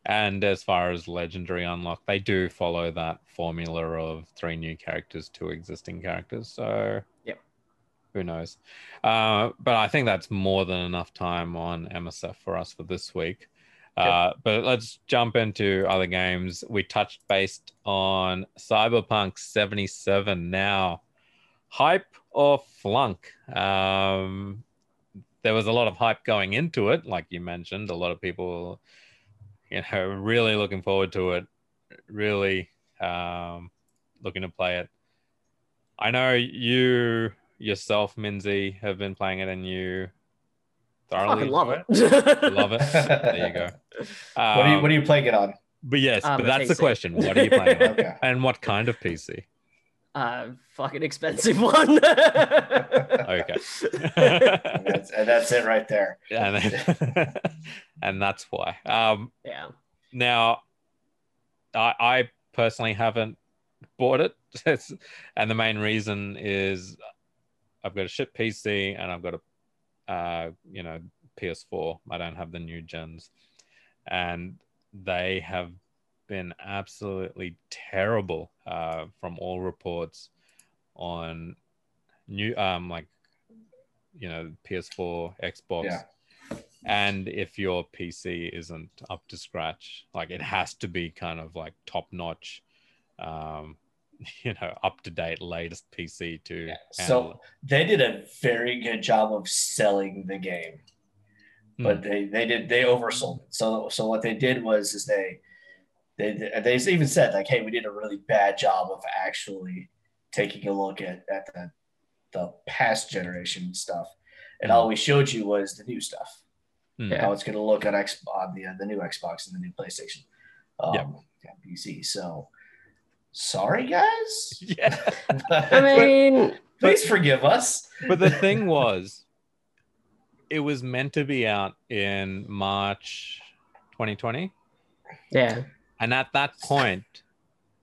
Speaker 1: And as far as legendary unlock, they do follow that formula of three new characters, two existing characters. So
Speaker 2: Yep.
Speaker 1: who knows? Uh, but I think that's more than enough time on MSF for us for this week. Uh, but let's jump into other games. We touched based on Cyberpunk 77 now. Hype or flunk? Um, there was a lot of hype going into it, like you mentioned. A lot of people, you know, really looking forward to it, really um, looking to play it. I know you yourself, Minzy, have been playing it and you thoroughly
Speaker 2: Fucking love
Speaker 1: enjoy
Speaker 2: it.
Speaker 1: Love it. There you go.
Speaker 3: what are you
Speaker 1: Um,
Speaker 3: What are you playing it on?
Speaker 1: But yes,
Speaker 2: Um,
Speaker 1: but
Speaker 2: a
Speaker 1: that's the question. What are you playing on?
Speaker 3: Okay.
Speaker 1: And what kind of PC?
Speaker 2: Uh, fucking expensive one.
Speaker 1: Okay.
Speaker 3: And that's, and that's it right there.
Speaker 1: and, and that's why. Um,
Speaker 2: yeah.
Speaker 1: now, I, I personally haven't bought it. And the main reason is I've got a shit PC and I've got a, uh, you know, PS4. I don't have the new gens. And they have been absolutely terrible uh, from all reports on new, um, like, you know, PS4, Xbox.
Speaker 3: Yeah.
Speaker 1: And if your PC isn't up to scratch, like it has to be kind of like top notch, um, you know, up to date, latest PC to
Speaker 3: Yeah. So they did a very good job of selling the game, but they they did they oversold it. So so what they did was is they they they even said like, hey, we did a really bad job of actually taking a look at at the the past generation stuff, and
Speaker 1: Hmm.
Speaker 3: all we showed you was the new stuff.
Speaker 1: Hmm.
Speaker 2: Yeah.
Speaker 3: How it's going to look on X on the uh, the new Xbox and the new PlayStation, um,
Speaker 1: Yeah.
Speaker 3: yeah, PC. So sorry, guys.
Speaker 1: Yeah.
Speaker 2: I mean,
Speaker 3: Please forgive us.
Speaker 1: but the thing was, it was meant to be out in March 2020.
Speaker 2: yeah.
Speaker 1: And at that point,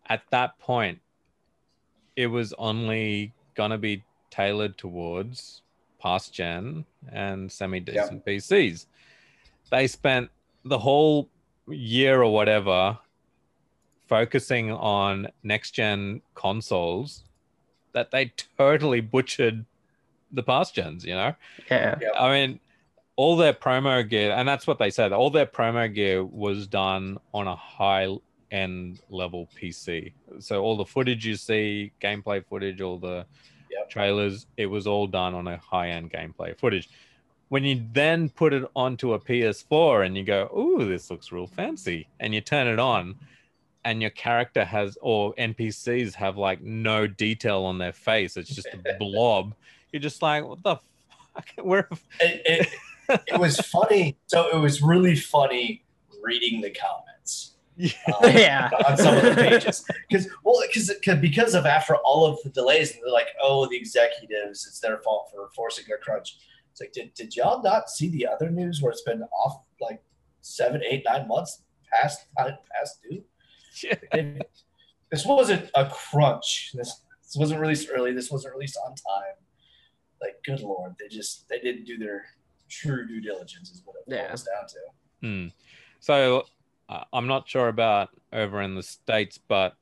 Speaker 1: at that point, it was only gonna be tailored towards past gen and semi decent PCs. They spent the whole year or whatever focusing on next gen consoles that they totally butchered the past gens, you know?
Speaker 2: Yeah.
Speaker 1: I mean, all their promo gear, and that's what they said. All their promo gear was done on a high end level PC. So all the footage you see, gameplay footage, all the
Speaker 3: Yep.
Speaker 1: trailers, it was all done on a high end gameplay footage. When you then put it onto a PS4 and you go, "Ooh, this looks real fancy," and you turn it on, and your character has or NPCs have like no detail on their face, it's just a blob. You're just like, "What the fuck? Where?"
Speaker 3: it, it, it was funny. So it was really funny reading the comments um,
Speaker 2: Yeah.
Speaker 3: on some of the pages because well because because of after all of the delays and they're like oh the executives it's their fault for forcing a crunch. It's like did, did y'all not see the other news where it's been off like seven eight nine months past past due? It- this wasn't a crunch. This this wasn't released early. This wasn't released on time. Like, good lord, they just they didn't do their true due diligence. Is what it
Speaker 2: Yeah.
Speaker 3: boils down to.
Speaker 1: Hmm. So uh, I'm not sure about over in the states, but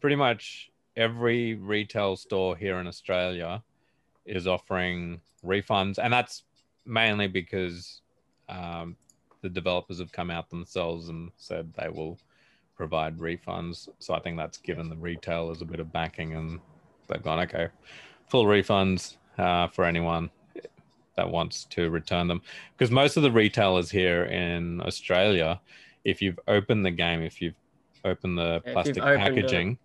Speaker 1: pretty much every retail store here in Australia is offering refunds, and that's mainly because um, the developers have come out themselves and said they will provide refunds. So I think that's given the retailers a bit of backing, and they've gone okay, full refunds uh, for anyone that wants to return them because most of the retailers here in Australia, if you've opened the game, if you've opened the
Speaker 2: you've
Speaker 1: plastic
Speaker 2: opened it,
Speaker 1: packaging,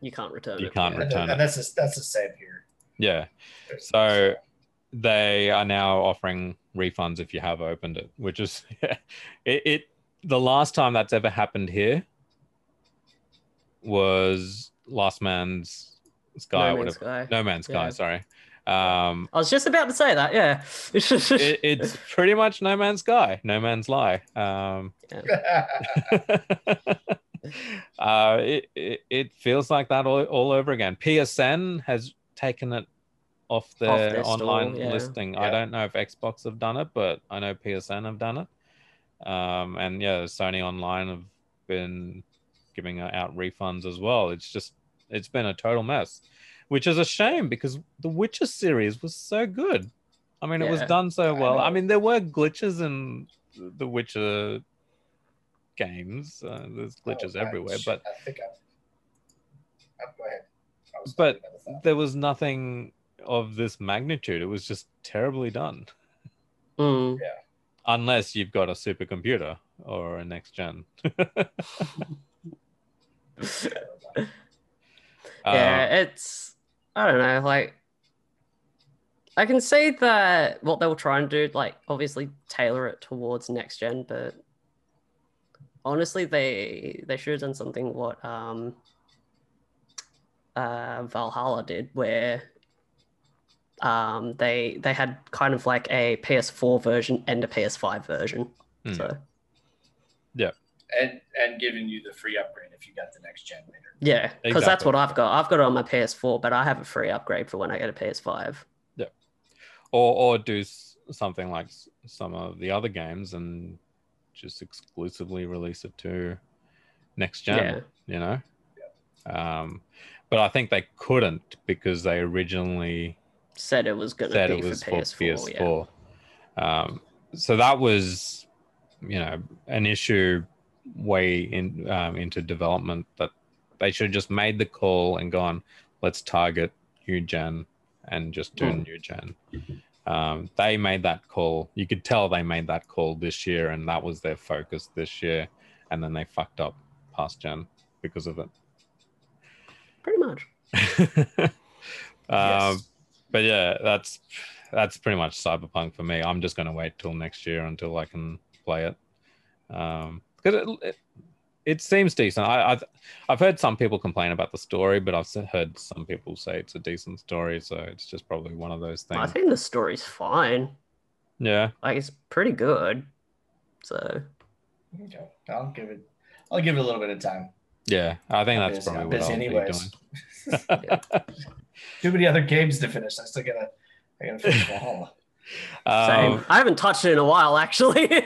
Speaker 2: You can't return
Speaker 1: You
Speaker 2: it.
Speaker 1: can't
Speaker 2: yeah.
Speaker 3: And,
Speaker 1: Return it.
Speaker 3: and that's the, that's the same here.
Speaker 1: yeah, So- they are now offering refunds if you have opened it, which is it, it. The last time that's ever happened here was Last Man's Sky,
Speaker 2: No Man's. Sky.
Speaker 1: No Man's Sky,
Speaker 2: Yeah.
Speaker 1: sorry. Um,
Speaker 2: I was just about to say that. Yeah.
Speaker 1: it, it's pretty much No Man's Sky, No Man's Lie. Um, uh, it, it, it feels like that all, all over again. PSN has taken it off their,
Speaker 2: Off their store,
Speaker 1: online
Speaker 2: yeah.
Speaker 1: listing. I don't know if Xbox have done it, but I know PSN have done it. Um, and yeah, Sony Online have been giving out refunds as well. It's just, it's been a total mess. Which is a shame because the Witcher series was so good. I mean, it was done so well. I
Speaker 3: know.
Speaker 1: mean, there were glitches in the Witcher games. Uh, there's glitches
Speaker 3: Oh,
Speaker 1: everywhere,
Speaker 3: shit,
Speaker 1: but
Speaker 3: I think I'm. Oh, go ahead.
Speaker 1: But-
Speaker 3: thinking of a thought.
Speaker 1: there was nothing of this magnitude. It was just terribly done.
Speaker 2: Mm.
Speaker 1: Unless you've got a supercomputer or a next gen.
Speaker 2: yeah,
Speaker 1: Um,
Speaker 2: it's I don't know, like I can see that what they'll try and do, like obviously tailor it towards next gen, but honestly they they should have done something what um uh Valhalla did where um they they had kind of like a PS4 version and a PS5 version.
Speaker 1: Hmm.
Speaker 2: So
Speaker 3: and and giving you the free upgrade if you got the next gen later.
Speaker 2: yeah, because that's what I've got. I've got it on my PS4, but I have a free upgrade for when I get a PS5.
Speaker 1: Yeah, or or do something like some of the other games and just exclusively release it to next gen
Speaker 2: Yeah.
Speaker 1: you know um but i think they couldn't because they originally
Speaker 2: said it was going to be
Speaker 1: it was
Speaker 2: for
Speaker 1: for
Speaker 2: PS4.
Speaker 1: ps4 um so that was you know an issue way in um, into development that they should have just made the call and gone let's target new gen and just do
Speaker 2: Hmm.
Speaker 1: new gen um, they made that call you could tell they made that call this year and that was their focus this year and then they fucked up past gen because of it
Speaker 2: pretty much.
Speaker 1: um,
Speaker 3: Yes.
Speaker 1: but yeah, that's that's pretty much cyberpunk for me. I'm just going to wait till next year until I can play it. Um, because it, it it seems decent. I, I've I've heard some people complain about the story, but I've heard some people say it's a decent story. So it's just probably one of those things.
Speaker 2: I think the story's fine.
Speaker 1: Yeah,
Speaker 2: Like it's pretty good. So
Speaker 3: Okay, I'll give it. I'll give it a little bit of time.
Speaker 1: yeah. I think
Speaker 3: I'm
Speaker 1: that's
Speaker 3: busy-
Speaker 1: probably
Speaker 3: I'm
Speaker 1: what
Speaker 3: busy
Speaker 1: I'll
Speaker 3: anyways.
Speaker 1: be doing.
Speaker 3: Too many other games to finish. I still gotta. I gotta finish Valhalla.
Speaker 2: same.
Speaker 1: Um,
Speaker 2: I haven't touched it in a while, actually.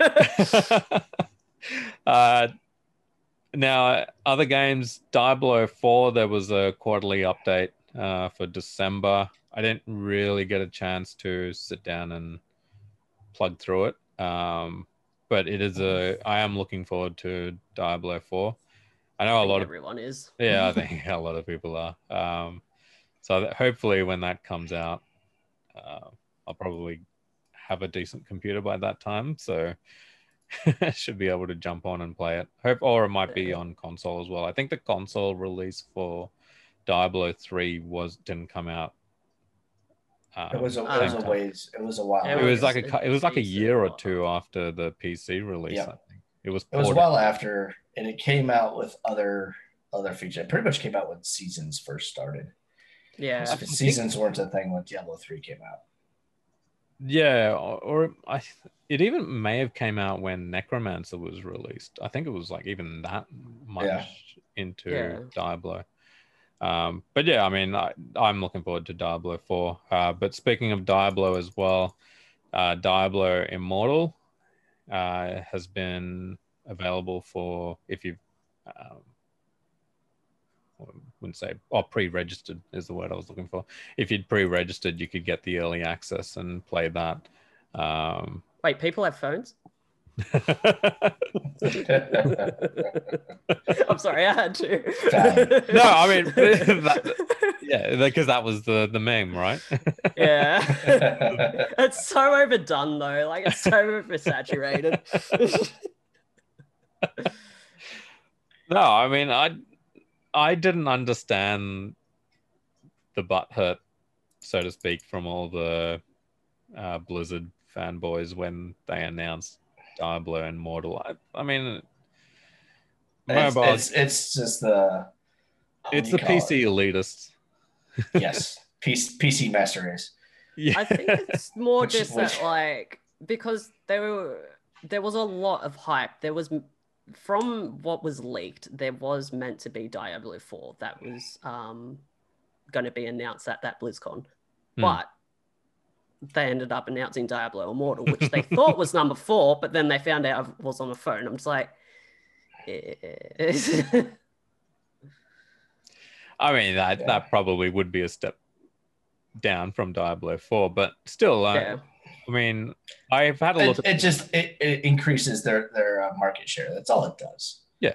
Speaker 1: uh, now, other games, Diablo 4, there was a quarterly update uh, for December. I didn't really get a chance to sit down and plug through it. Um, but it is a, I am looking forward to Diablo 4. I know a lot of
Speaker 2: everyone is.
Speaker 1: yeah, I think a lot of people are. Um, so hopefully, when that comes out, uh, I'll probably have a decent computer by that time. So I should be able to jump on and play it. Hope, or it might be on console as well. I think the console release for Diablo three was didn't come out. Um,
Speaker 3: It was a, it was
Speaker 1: same
Speaker 3: a ways. It was a while.
Speaker 1: It was like a it was like a year or two after the PC release.
Speaker 3: Yeah.
Speaker 1: I think it was.
Speaker 3: It was
Speaker 1: ported-
Speaker 3: well after, and it came out with other other features. It pretty much came out when seasons first started.
Speaker 2: Yeah.
Speaker 1: I think-
Speaker 3: seasons weren't a thing when Diablo three came out.
Speaker 1: Yeah, or, or I, it even may have came out when Necromancer was released. I think it was like even that much
Speaker 3: Yeah.
Speaker 1: into
Speaker 2: Yeah.
Speaker 1: Diablo. Um, but yeah, I mean, I, I'm looking forward to Diablo 4. Uh, but speaking of Diablo as well, uh, Diablo Immortal uh, has been available for if you've, um, I wouldn't say, oh, pre-registered is the word I was looking for. If you'd pre-registered, you could get the early access and play that. Um,
Speaker 2: Wait, people have phones? I'm sorry, I had to.
Speaker 1: No, I mean, that, yeah, because that was the the meme, right?
Speaker 2: yeah. it's so overdone though. Like it's so oversaturated.
Speaker 1: no, I mean, I I didn't understand the butt hurt, so to speak, from all the uh, Blizzard fanboys when they announced Diablo Immortal. I, I mean,
Speaker 3: it's,
Speaker 1: mobile,
Speaker 3: it's it's just the.
Speaker 1: It's the PC elitists.
Speaker 3: it? Yes, PC, PC master race.
Speaker 1: Yeah,
Speaker 2: I think it's more just that like because there were there was a lot of hype. There was from what was leaked, there was meant to be Diablo 4 that was um going to be announced at that BlizzCon.
Speaker 1: Hmm.
Speaker 2: But they ended up announcing Diablo Immortal, which they thought was number four, but then they found out it was on the phone. I'm just like, eh.
Speaker 1: I mean that
Speaker 3: Yeah.
Speaker 1: that probably would be a step down from Diablo 4, but still, uh,
Speaker 2: yeah.
Speaker 1: I mean, I've had a look
Speaker 3: It, it just it, it increases their their uh, market share. That's all it does.
Speaker 1: Yeah.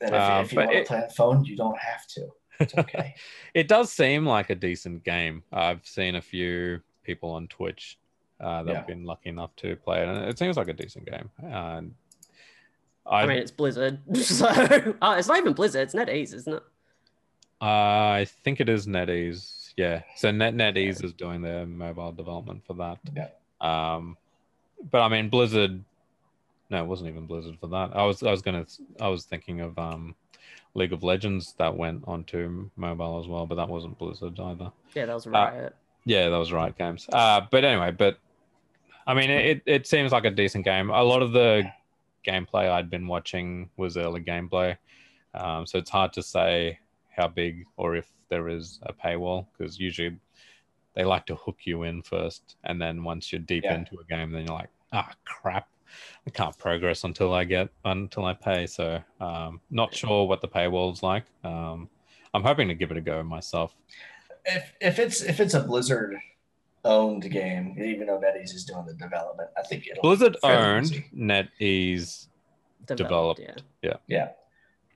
Speaker 3: And if,
Speaker 1: Uh,
Speaker 3: if you want to play on phone, you don't have to. It's okay.
Speaker 1: it does seem like a decent game. I've seen a few people on Twitch uh, that
Speaker 3: Yeah.
Speaker 1: have been lucky enough to play it, and it seems like a decent game. Uh,
Speaker 2: I,
Speaker 1: I,
Speaker 2: mean, it's Blizzard, so oh, it's not even Blizzard. It's NetEase, isn't it?
Speaker 1: I think it is NetEase. Yeah, so Net NetEase is doing their mobile development for that.
Speaker 3: Yeah.
Speaker 1: Um, but I mean, Blizzard. No, it wasn't even Blizzard for that. I was I was gonna I was thinking of um, League of Legends that went onto mobile as well, but that wasn't Blizzard either.
Speaker 2: Yeah, that was Riot.
Speaker 1: Yeah, that was Riot games. Uh, but anyway, but I mean, it, it seems like a decent game. A lot of the gameplay I'd been watching was early gameplay, um, so it's hard to say how big or if there is a paywall because usually they like to hook you in first, and then once you're deep
Speaker 3: Yeah.
Speaker 1: into a game, then you're like, ah, crap. I can't progress until I get until I pay. So, um, not sure what the paywall's like. Um, I'm hoping to give it a go myself.
Speaker 3: if if it's if it's a Blizzard owned game, even though NetEase is doing the development, I think it'll
Speaker 1: Blizzard
Speaker 3: fairly
Speaker 1: owned
Speaker 3: easy.
Speaker 1: NetEase. developed.
Speaker 2: Yeah.
Speaker 3: Yeah.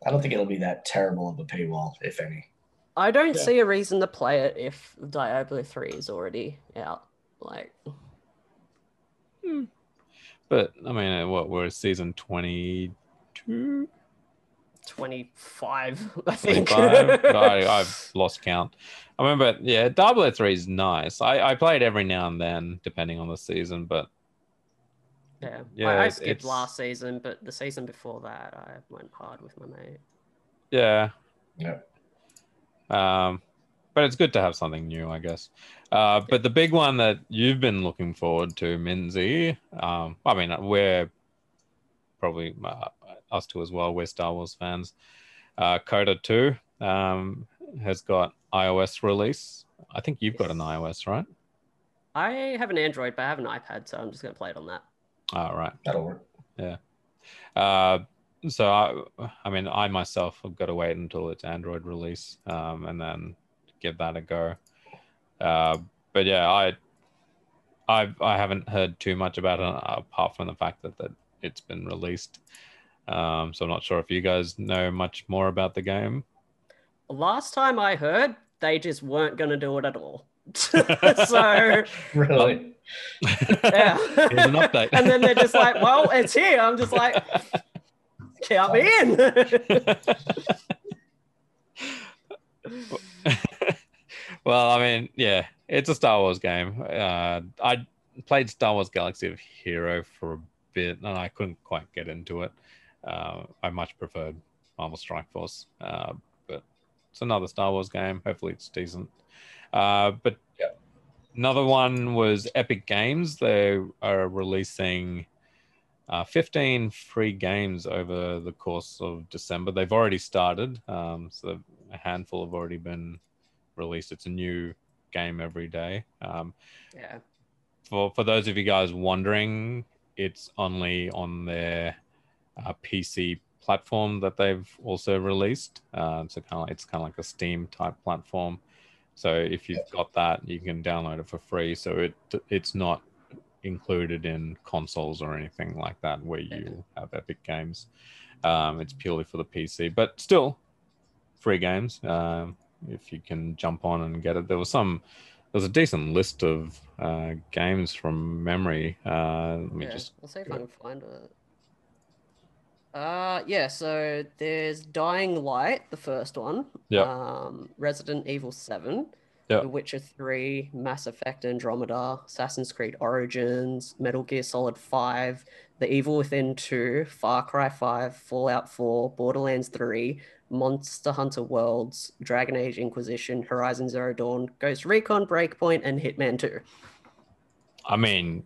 Speaker 3: I don't think it'll be that terrible of a paywall, if any.
Speaker 2: I don't
Speaker 1: Yeah.
Speaker 2: see a reason to play it if Diablo 3 is already out. Like,
Speaker 1: But I mean, uh, what we're season 22,
Speaker 2: 25, I think.
Speaker 1: 25? I, I've lost count. I remember, yeah, Diablo 3 is nice. I, I play it every now and then, depending on the season, but
Speaker 2: yeah.
Speaker 1: Yeah,
Speaker 2: I, I skipped
Speaker 1: it's-
Speaker 2: last season, but the season before that, I went hard with my mate.
Speaker 1: yeah.
Speaker 3: Yeah.
Speaker 1: Um, but it's good to have something new, I guess. Uh, but the big one that you've been looking forward to, Minzy, um, I mean, we're probably uh, us two as well. We're Star Wars fans. Uh, KOTOR 2 um, has got iOS release. I think you've got an iOS, right?
Speaker 2: I have an Android, but I have an iPad, so I'm just going to play it on that.
Speaker 1: All right.
Speaker 3: That'll work.
Speaker 1: Uh, so I, I mean, I myself have got to wait until it's Android release, um, and then give that a go. Uh, but yeah, I, I, I haven't heard too much about it apart from the fact that that it's been released. Um, so I'm not sure if you guys know much more about the game.
Speaker 2: Last time I heard, they just weren't going to do it at all. so,
Speaker 3: Really?
Speaker 2: yeah.
Speaker 1: Here's an update.
Speaker 2: and then they're just like, well, it's here. I'm just like, count me in.
Speaker 1: well, I mean, yeah, it's a Star Wars game. Uh, I played Star Wars Galaxy of Hero for a bit, and I couldn't quite get into it. Uh, I much preferred Marvel Strike Force, uh, but it's another Star Wars game. Hopefully, it's decent. Uh, but
Speaker 3: Yeah.
Speaker 1: another one was Epic Games. They are releasing uh, 15 free games over the course of December. They've already started, um, so a handful have already been released. It's a new game every day. Um,
Speaker 2: yeah.
Speaker 1: for for those of you guys wondering, it's only on their uh, PC platform that they've also released. Uh, so kind of like, it's kind of like a Steam type platform. So if you've got that, you can download it for free. So it it's not included in consoles or anything like that where you have Epic Games. Um, it's purely for the PC, but still free games. Um, if you can jump on and get it, there was some. There's a decent list of uh, games from memory. Uh, let me
Speaker 2: yeah.
Speaker 1: just
Speaker 2: I'll see if I can find it. Uh, yeah, so there's Dying Light, the first one.
Speaker 1: Yep.
Speaker 2: Um, Resident Evil 7.
Speaker 1: Yep.
Speaker 2: The Witcher 3, Mass Effect Andromeda, Assassin's Creed Origins, Metal Gear Solid 5, The Evil Within 2, Far Cry 5, Fallout 4, Borderlands 3, Monster Hunter Worlds, Dragon Age Inquisition, Horizon Zero Dawn, Ghost Recon Breakpoint, and Hitman 2.
Speaker 1: I mean,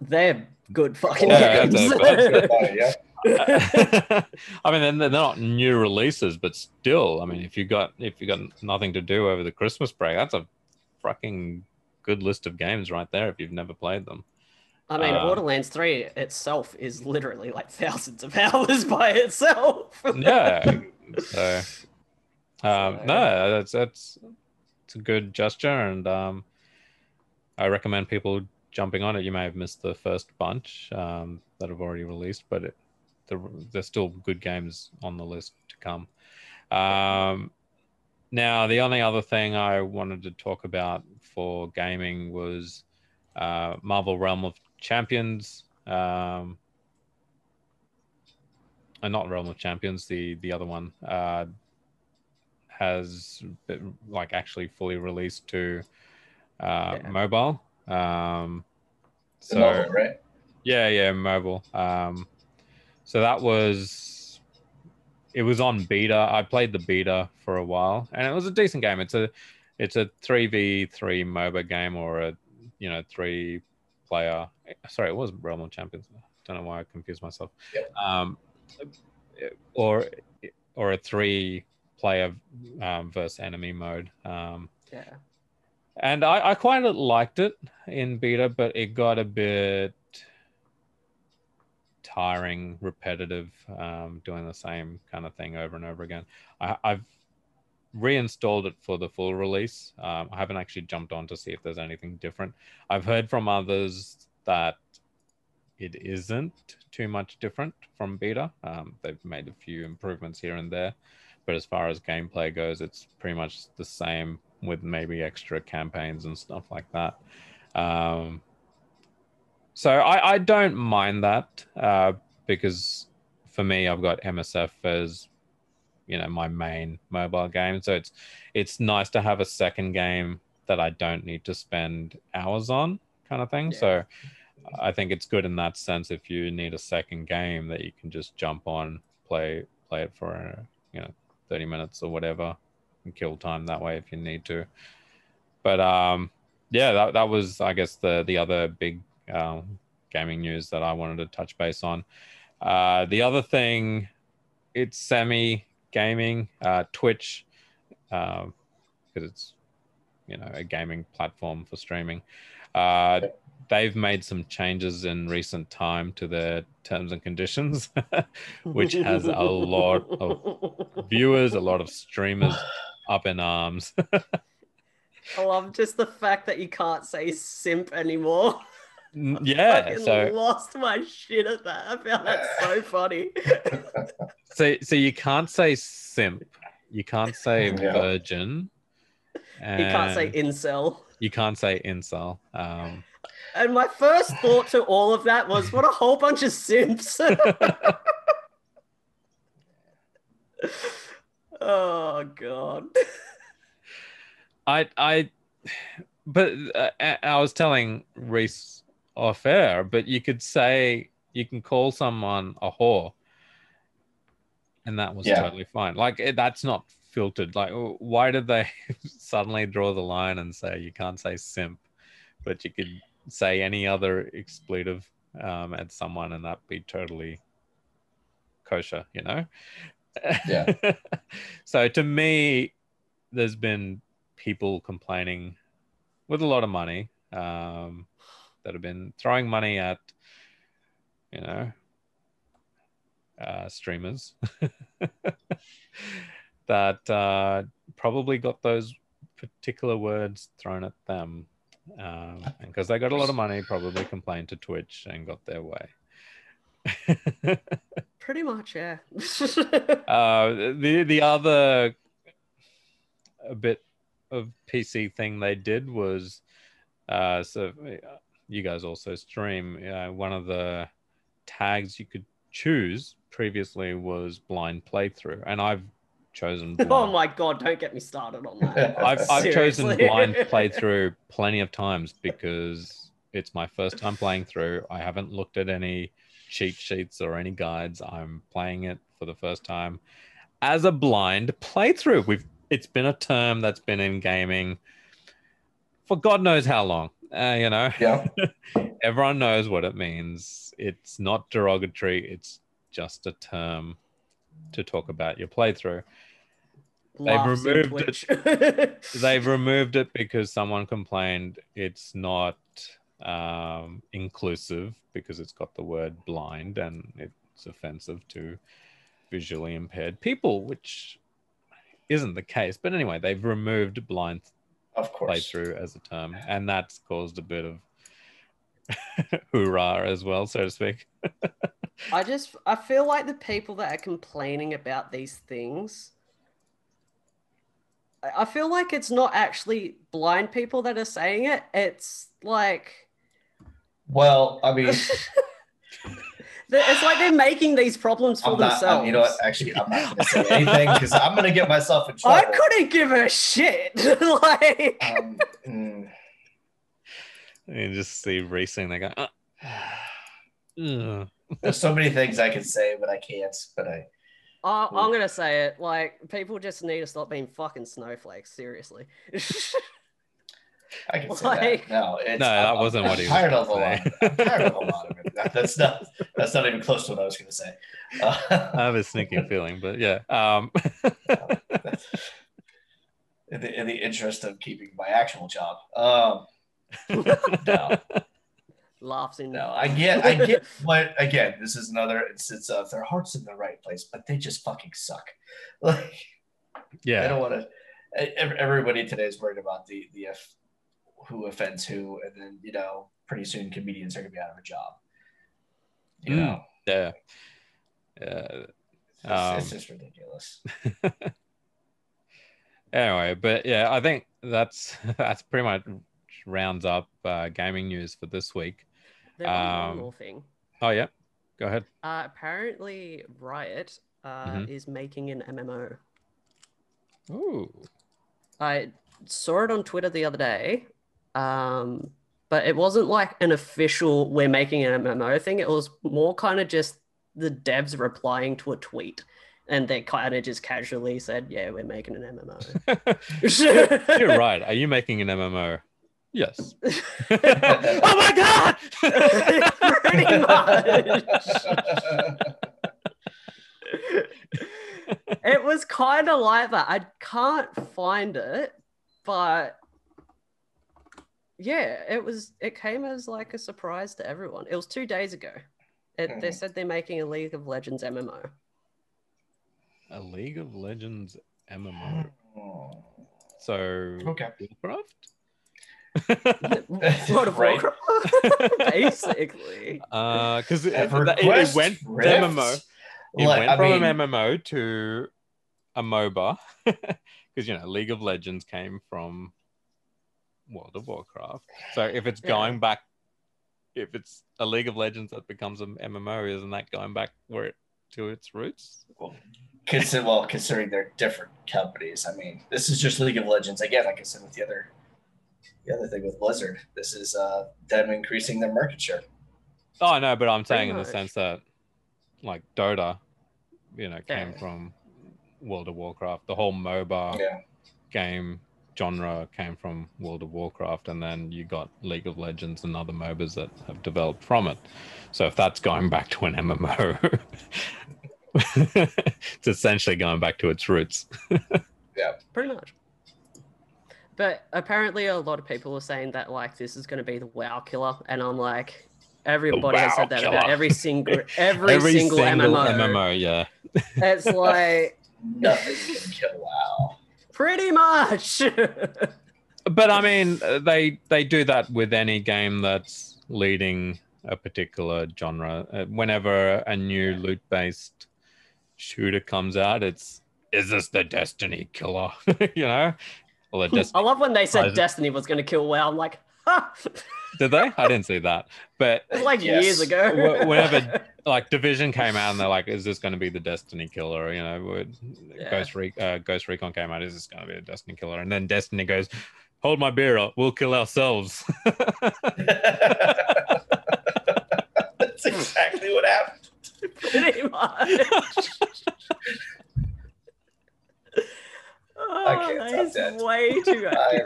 Speaker 2: They're good fucking
Speaker 1: Yeah,
Speaker 2: games.
Speaker 1: they're
Speaker 3: That's yeah.
Speaker 1: I mean, they're, they're not new releases, but still, I mean, if you got if you got nothing to do over the Christmas break, that's a fucking good list of games right there. If you've never played them,
Speaker 2: I mean,
Speaker 1: Um,
Speaker 2: Borderlands 3 itself is literally like thousands of hours by itself.
Speaker 1: yeah. So, Um,
Speaker 2: So-
Speaker 1: no, that's that's it's a good gesture, and um, I recommend people jumping on it. You may have missed the first bunch um, that have already released, but it, the, there's still good games on the list to come. Um, now, the only other thing I wanted to talk about for gaming was uh, Marvel Realm of Champions. Um, uh, not Realm of Champions, the the other one uh, has been, like actually fully released to uh,
Speaker 2: Yeah.
Speaker 1: mobile. Um, so
Speaker 3: novel, right?
Speaker 1: yeah, yeah, mobile. Um, so that was it was on beta. I played the beta for a while, and it was a decent game. It's a it's a three v three MOBA game or a you know three player. Sorry, it was Realm of Champions. Don't know why I confused myself.
Speaker 3: Yep.
Speaker 1: Um, or or a three player um, versus enemy mode. Um,
Speaker 2: Yeah.
Speaker 1: And I, I quite liked it in beta, but it got a bit tiring, repetitive, um, doing the same kind of thing over and over again. I, I've reinstalled it for the full release. Um, I haven't actually jumped on to see if there's anything different. I've heard from others that it isn't too much different from beta. Um, they've made a few improvements here and there, but as far as gameplay goes, it's pretty much the same with maybe extra campaigns and stuff like that. Um, so I, I don't mind that uh, because for me, I've got MSF as you know my main mobile game. So it's it's nice to have a second game that I don't need to spend hours on, kind of thing.
Speaker 2: Yeah.
Speaker 1: So I think it's good in that sense if you need a second game that you can just jump on, play play it for uh, you know 30 minutes or whatever and kill time that way if you need to. But um yeah, that, that was I guess the the other big um, gaming news that I wanted to touch base on. Uh, the other thing, it's semi gaming, uh, Twitch, because it's you know a gaming platform for streaming. Uh, they've made some changes in recent time to their terms and conditions, which has a lot of viewers, a lot of streamers up in arms.
Speaker 2: I love just the fact that you can't say simp anymore.
Speaker 1: yeah,
Speaker 2: Fucking
Speaker 1: so
Speaker 2: lost my shit at that. I found that so funny.
Speaker 1: so so you can't say simp, you can't say
Speaker 3: Yeah.
Speaker 1: virgin, and
Speaker 2: you can't say incel.
Speaker 1: you can't say incel. Um,
Speaker 2: And my first thought to all of that was, what a whole bunch of simps. Oh god.
Speaker 1: I I, but uh, I was telling Reese off air, but you could say you can call someone a whore, and that was
Speaker 3: Yeah.
Speaker 1: totally fine. Like it, that's not filtered. Like why did they suddenly draw the line and say you can't say simp, but you could say any other expletive um, at someone and that be totally kosher, you know?
Speaker 3: Yeah.
Speaker 1: so to me, there's been people complaining with a lot of money um, that have been throwing money at, you know, uh, streamers that uh, probably got those particular words thrown at them. Um, and because they got a lot of money, probably complained to Twitch and got their way.
Speaker 2: Pretty much, yeah.
Speaker 1: uh, the the other a bit of PC thing they did was uh, so you guys also stream. Uh, one of the tags you could choose previously was blind playthrough, and I've chosen. Blind.
Speaker 2: oh my god, don't get me started on that.
Speaker 1: I've, I've chosen blind playthrough plenty of times because it's my first time playing through. I haven't looked at any cheat sheets or any guides. I'm playing it for the first time as a blind playthrough. We've it's been a term that's been in gaming for God knows how long. Uh, you know,
Speaker 3: Yeah.
Speaker 1: everyone knows what it means. It's not derogatory. It's just a term to talk about your playthrough.
Speaker 2: Laughs in
Speaker 1: removed
Speaker 2: Twitch.
Speaker 1: they've removed it because someone complained it's not um, inclusive because it's got the word blind and it's offensive to visually impaired people, which isn't the case. But anyway, they've removed blind
Speaker 3: Of course.
Speaker 1: playthrough as a term, and that's caused a bit of hoorah as well, so to speak.
Speaker 2: I just I feel like the people that are complaining about these things I- I feel like it's not actually blind people that are saying it. It's like
Speaker 3: Well, I mean,
Speaker 2: it's like they're making these problems for
Speaker 3: I'm not.
Speaker 2: themselves.
Speaker 3: I'm, you know what? Actually, I'm not going to say anything because I'm going to get myself in trouble.
Speaker 2: I couldn't give a shit. like
Speaker 3: Um, mm,
Speaker 1: You just see racing, they go, "Uh,
Speaker 3: there's so many things I can say, but I can't. But I.
Speaker 2: I, I'm gonna say it. Like people just need to stop being fucking snowflakes. Seriously.
Speaker 3: I can say
Speaker 2: Like-
Speaker 3: that. No, it's,
Speaker 1: No, that
Speaker 3: I'm-
Speaker 1: wasn't
Speaker 3: I'm
Speaker 1: what he was
Speaker 3: tired
Speaker 1: gonna
Speaker 3: of a lot. I'm tired of a lot of it. That- That's not. That's not even close to what I was going to say.
Speaker 1: I
Speaker 3: Uh,
Speaker 1: have a sneaking feeling, but yeah. Um,
Speaker 3: in the in the interest of keeping my actual job. Um, no,
Speaker 2: Laughs in.
Speaker 3: no, I get, I get. But again, this is another instance of their hearts in the right place, but they just fucking suck. Like
Speaker 1: yeah, I
Speaker 3: don't want to. Everybody today is worried about the the F, who offends who, and then you know, pretty soon comedians are gonna be out of a job. You
Speaker 1: Mm.
Speaker 3: know,
Speaker 1: Yeah. Yeah.
Speaker 3: it's,
Speaker 1: Um,
Speaker 3: it's just ridiculous.
Speaker 1: anyway, but yeah, I think that's that's pretty much rounds up uh, gaming news for this week.
Speaker 2: There
Speaker 1: Um,
Speaker 2: one more thing.
Speaker 1: Oh yeah, go ahead.
Speaker 2: Uh, apparently, Riot uh,
Speaker 1: Mhm.
Speaker 2: is making an MMO.
Speaker 1: Ooh.
Speaker 2: I saw it on Twitter the other day, um, but it wasn't like an official "we're making an MMO" thing. It was more kind of just the devs replying to a tweet, and they kind of just casually said, "Yeah, we're making an MMO."
Speaker 1: You're right. Are you making an MMO? Yes. oh my god!
Speaker 2: Pretty much. it was kind of like that. I can't find it, but yeah, it was. It came as like a surprise to everyone. It was two days ago. It, they
Speaker 3: Mhm.
Speaker 2: said they're making a League of Legends MMO.
Speaker 1: A League of Legends MMO.
Speaker 3: Oh,
Speaker 1: So
Speaker 3: okay.
Speaker 1: Warcraft?
Speaker 2: World of
Speaker 3: Right.
Speaker 2: Warcraft, basically.
Speaker 1: Uh, because it, it, it went
Speaker 3: Rift?
Speaker 1: MMO. It
Speaker 3: Like,
Speaker 1: went
Speaker 3: I
Speaker 1: from
Speaker 3: mean,
Speaker 1: an MMO to a MOBA because you know League of Legends came from World of Warcraft. So if it's
Speaker 2: Yeah.
Speaker 1: going back, if it's a League of Legends that becomes an MMO, isn't that going back where it to its roots?
Speaker 3: consider, well, considering they're different companies. I mean, this is just League of Legends again. Like I said with the other, the other thing with Blizzard, this is uh, them increasing their market share.
Speaker 1: Oh no, but I'm saying in the sense that like Dota, you know, came
Speaker 2: Yeah.
Speaker 1: from World of Warcraft. The whole MOBA
Speaker 3: Yeah,
Speaker 1: game genre came from World of Warcraft, and then you got League of Legends and other MOBAs that have developed from it. So if that's going back to an MMO, it's essentially going back to its roots.
Speaker 2: Yeah, pretty much. But apparently, a lot of people are saying that like this is going to be the WoW killer, and I'm like, everybody has said that about every single every, single, MMO.
Speaker 1: MMO, yeah.
Speaker 2: It's like
Speaker 3: nothing can kill WoW.
Speaker 2: Pretty much.
Speaker 1: But I mean, they they do that with any game that's leading a particular genre. Uh, Whenever a new loot-based shooter comes out, it's is this the Destiny killer? you know, or the
Speaker 2: I love when they said Destiny was going to kill WoW. I'm like, ha!
Speaker 1: Did they? I didn't see that. But
Speaker 2: It's like
Speaker 3: Yes.
Speaker 2: years ago.
Speaker 1: Whenever- like Division came out, and they're like, "Is this going to be the Destiny killer?" You know, would
Speaker 2: Yeah.
Speaker 1: Ghost Re- uh, Ghost Recon came out. Is this going to be a Destiny killer? And then Destiny goes, "Hold my beer up. We'll kill ourselves."
Speaker 3: That's exactly what happened.
Speaker 2: pretty much. oh,
Speaker 3: can't
Speaker 2: that
Speaker 3: top
Speaker 2: is
Speaker 3: that.
Speaker 2: way too
Speaker 3: I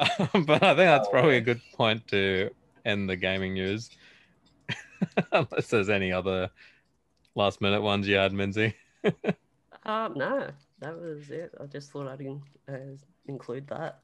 Speaker 1: but I think that's
Speaker 3: Oh,
Speaker 1: probably a good point to end the gaming news. Unless there's any other last minute ones you had, Minzy.
Speaker 2: Um, no, that was it. I just thought I'd in, uh, include that.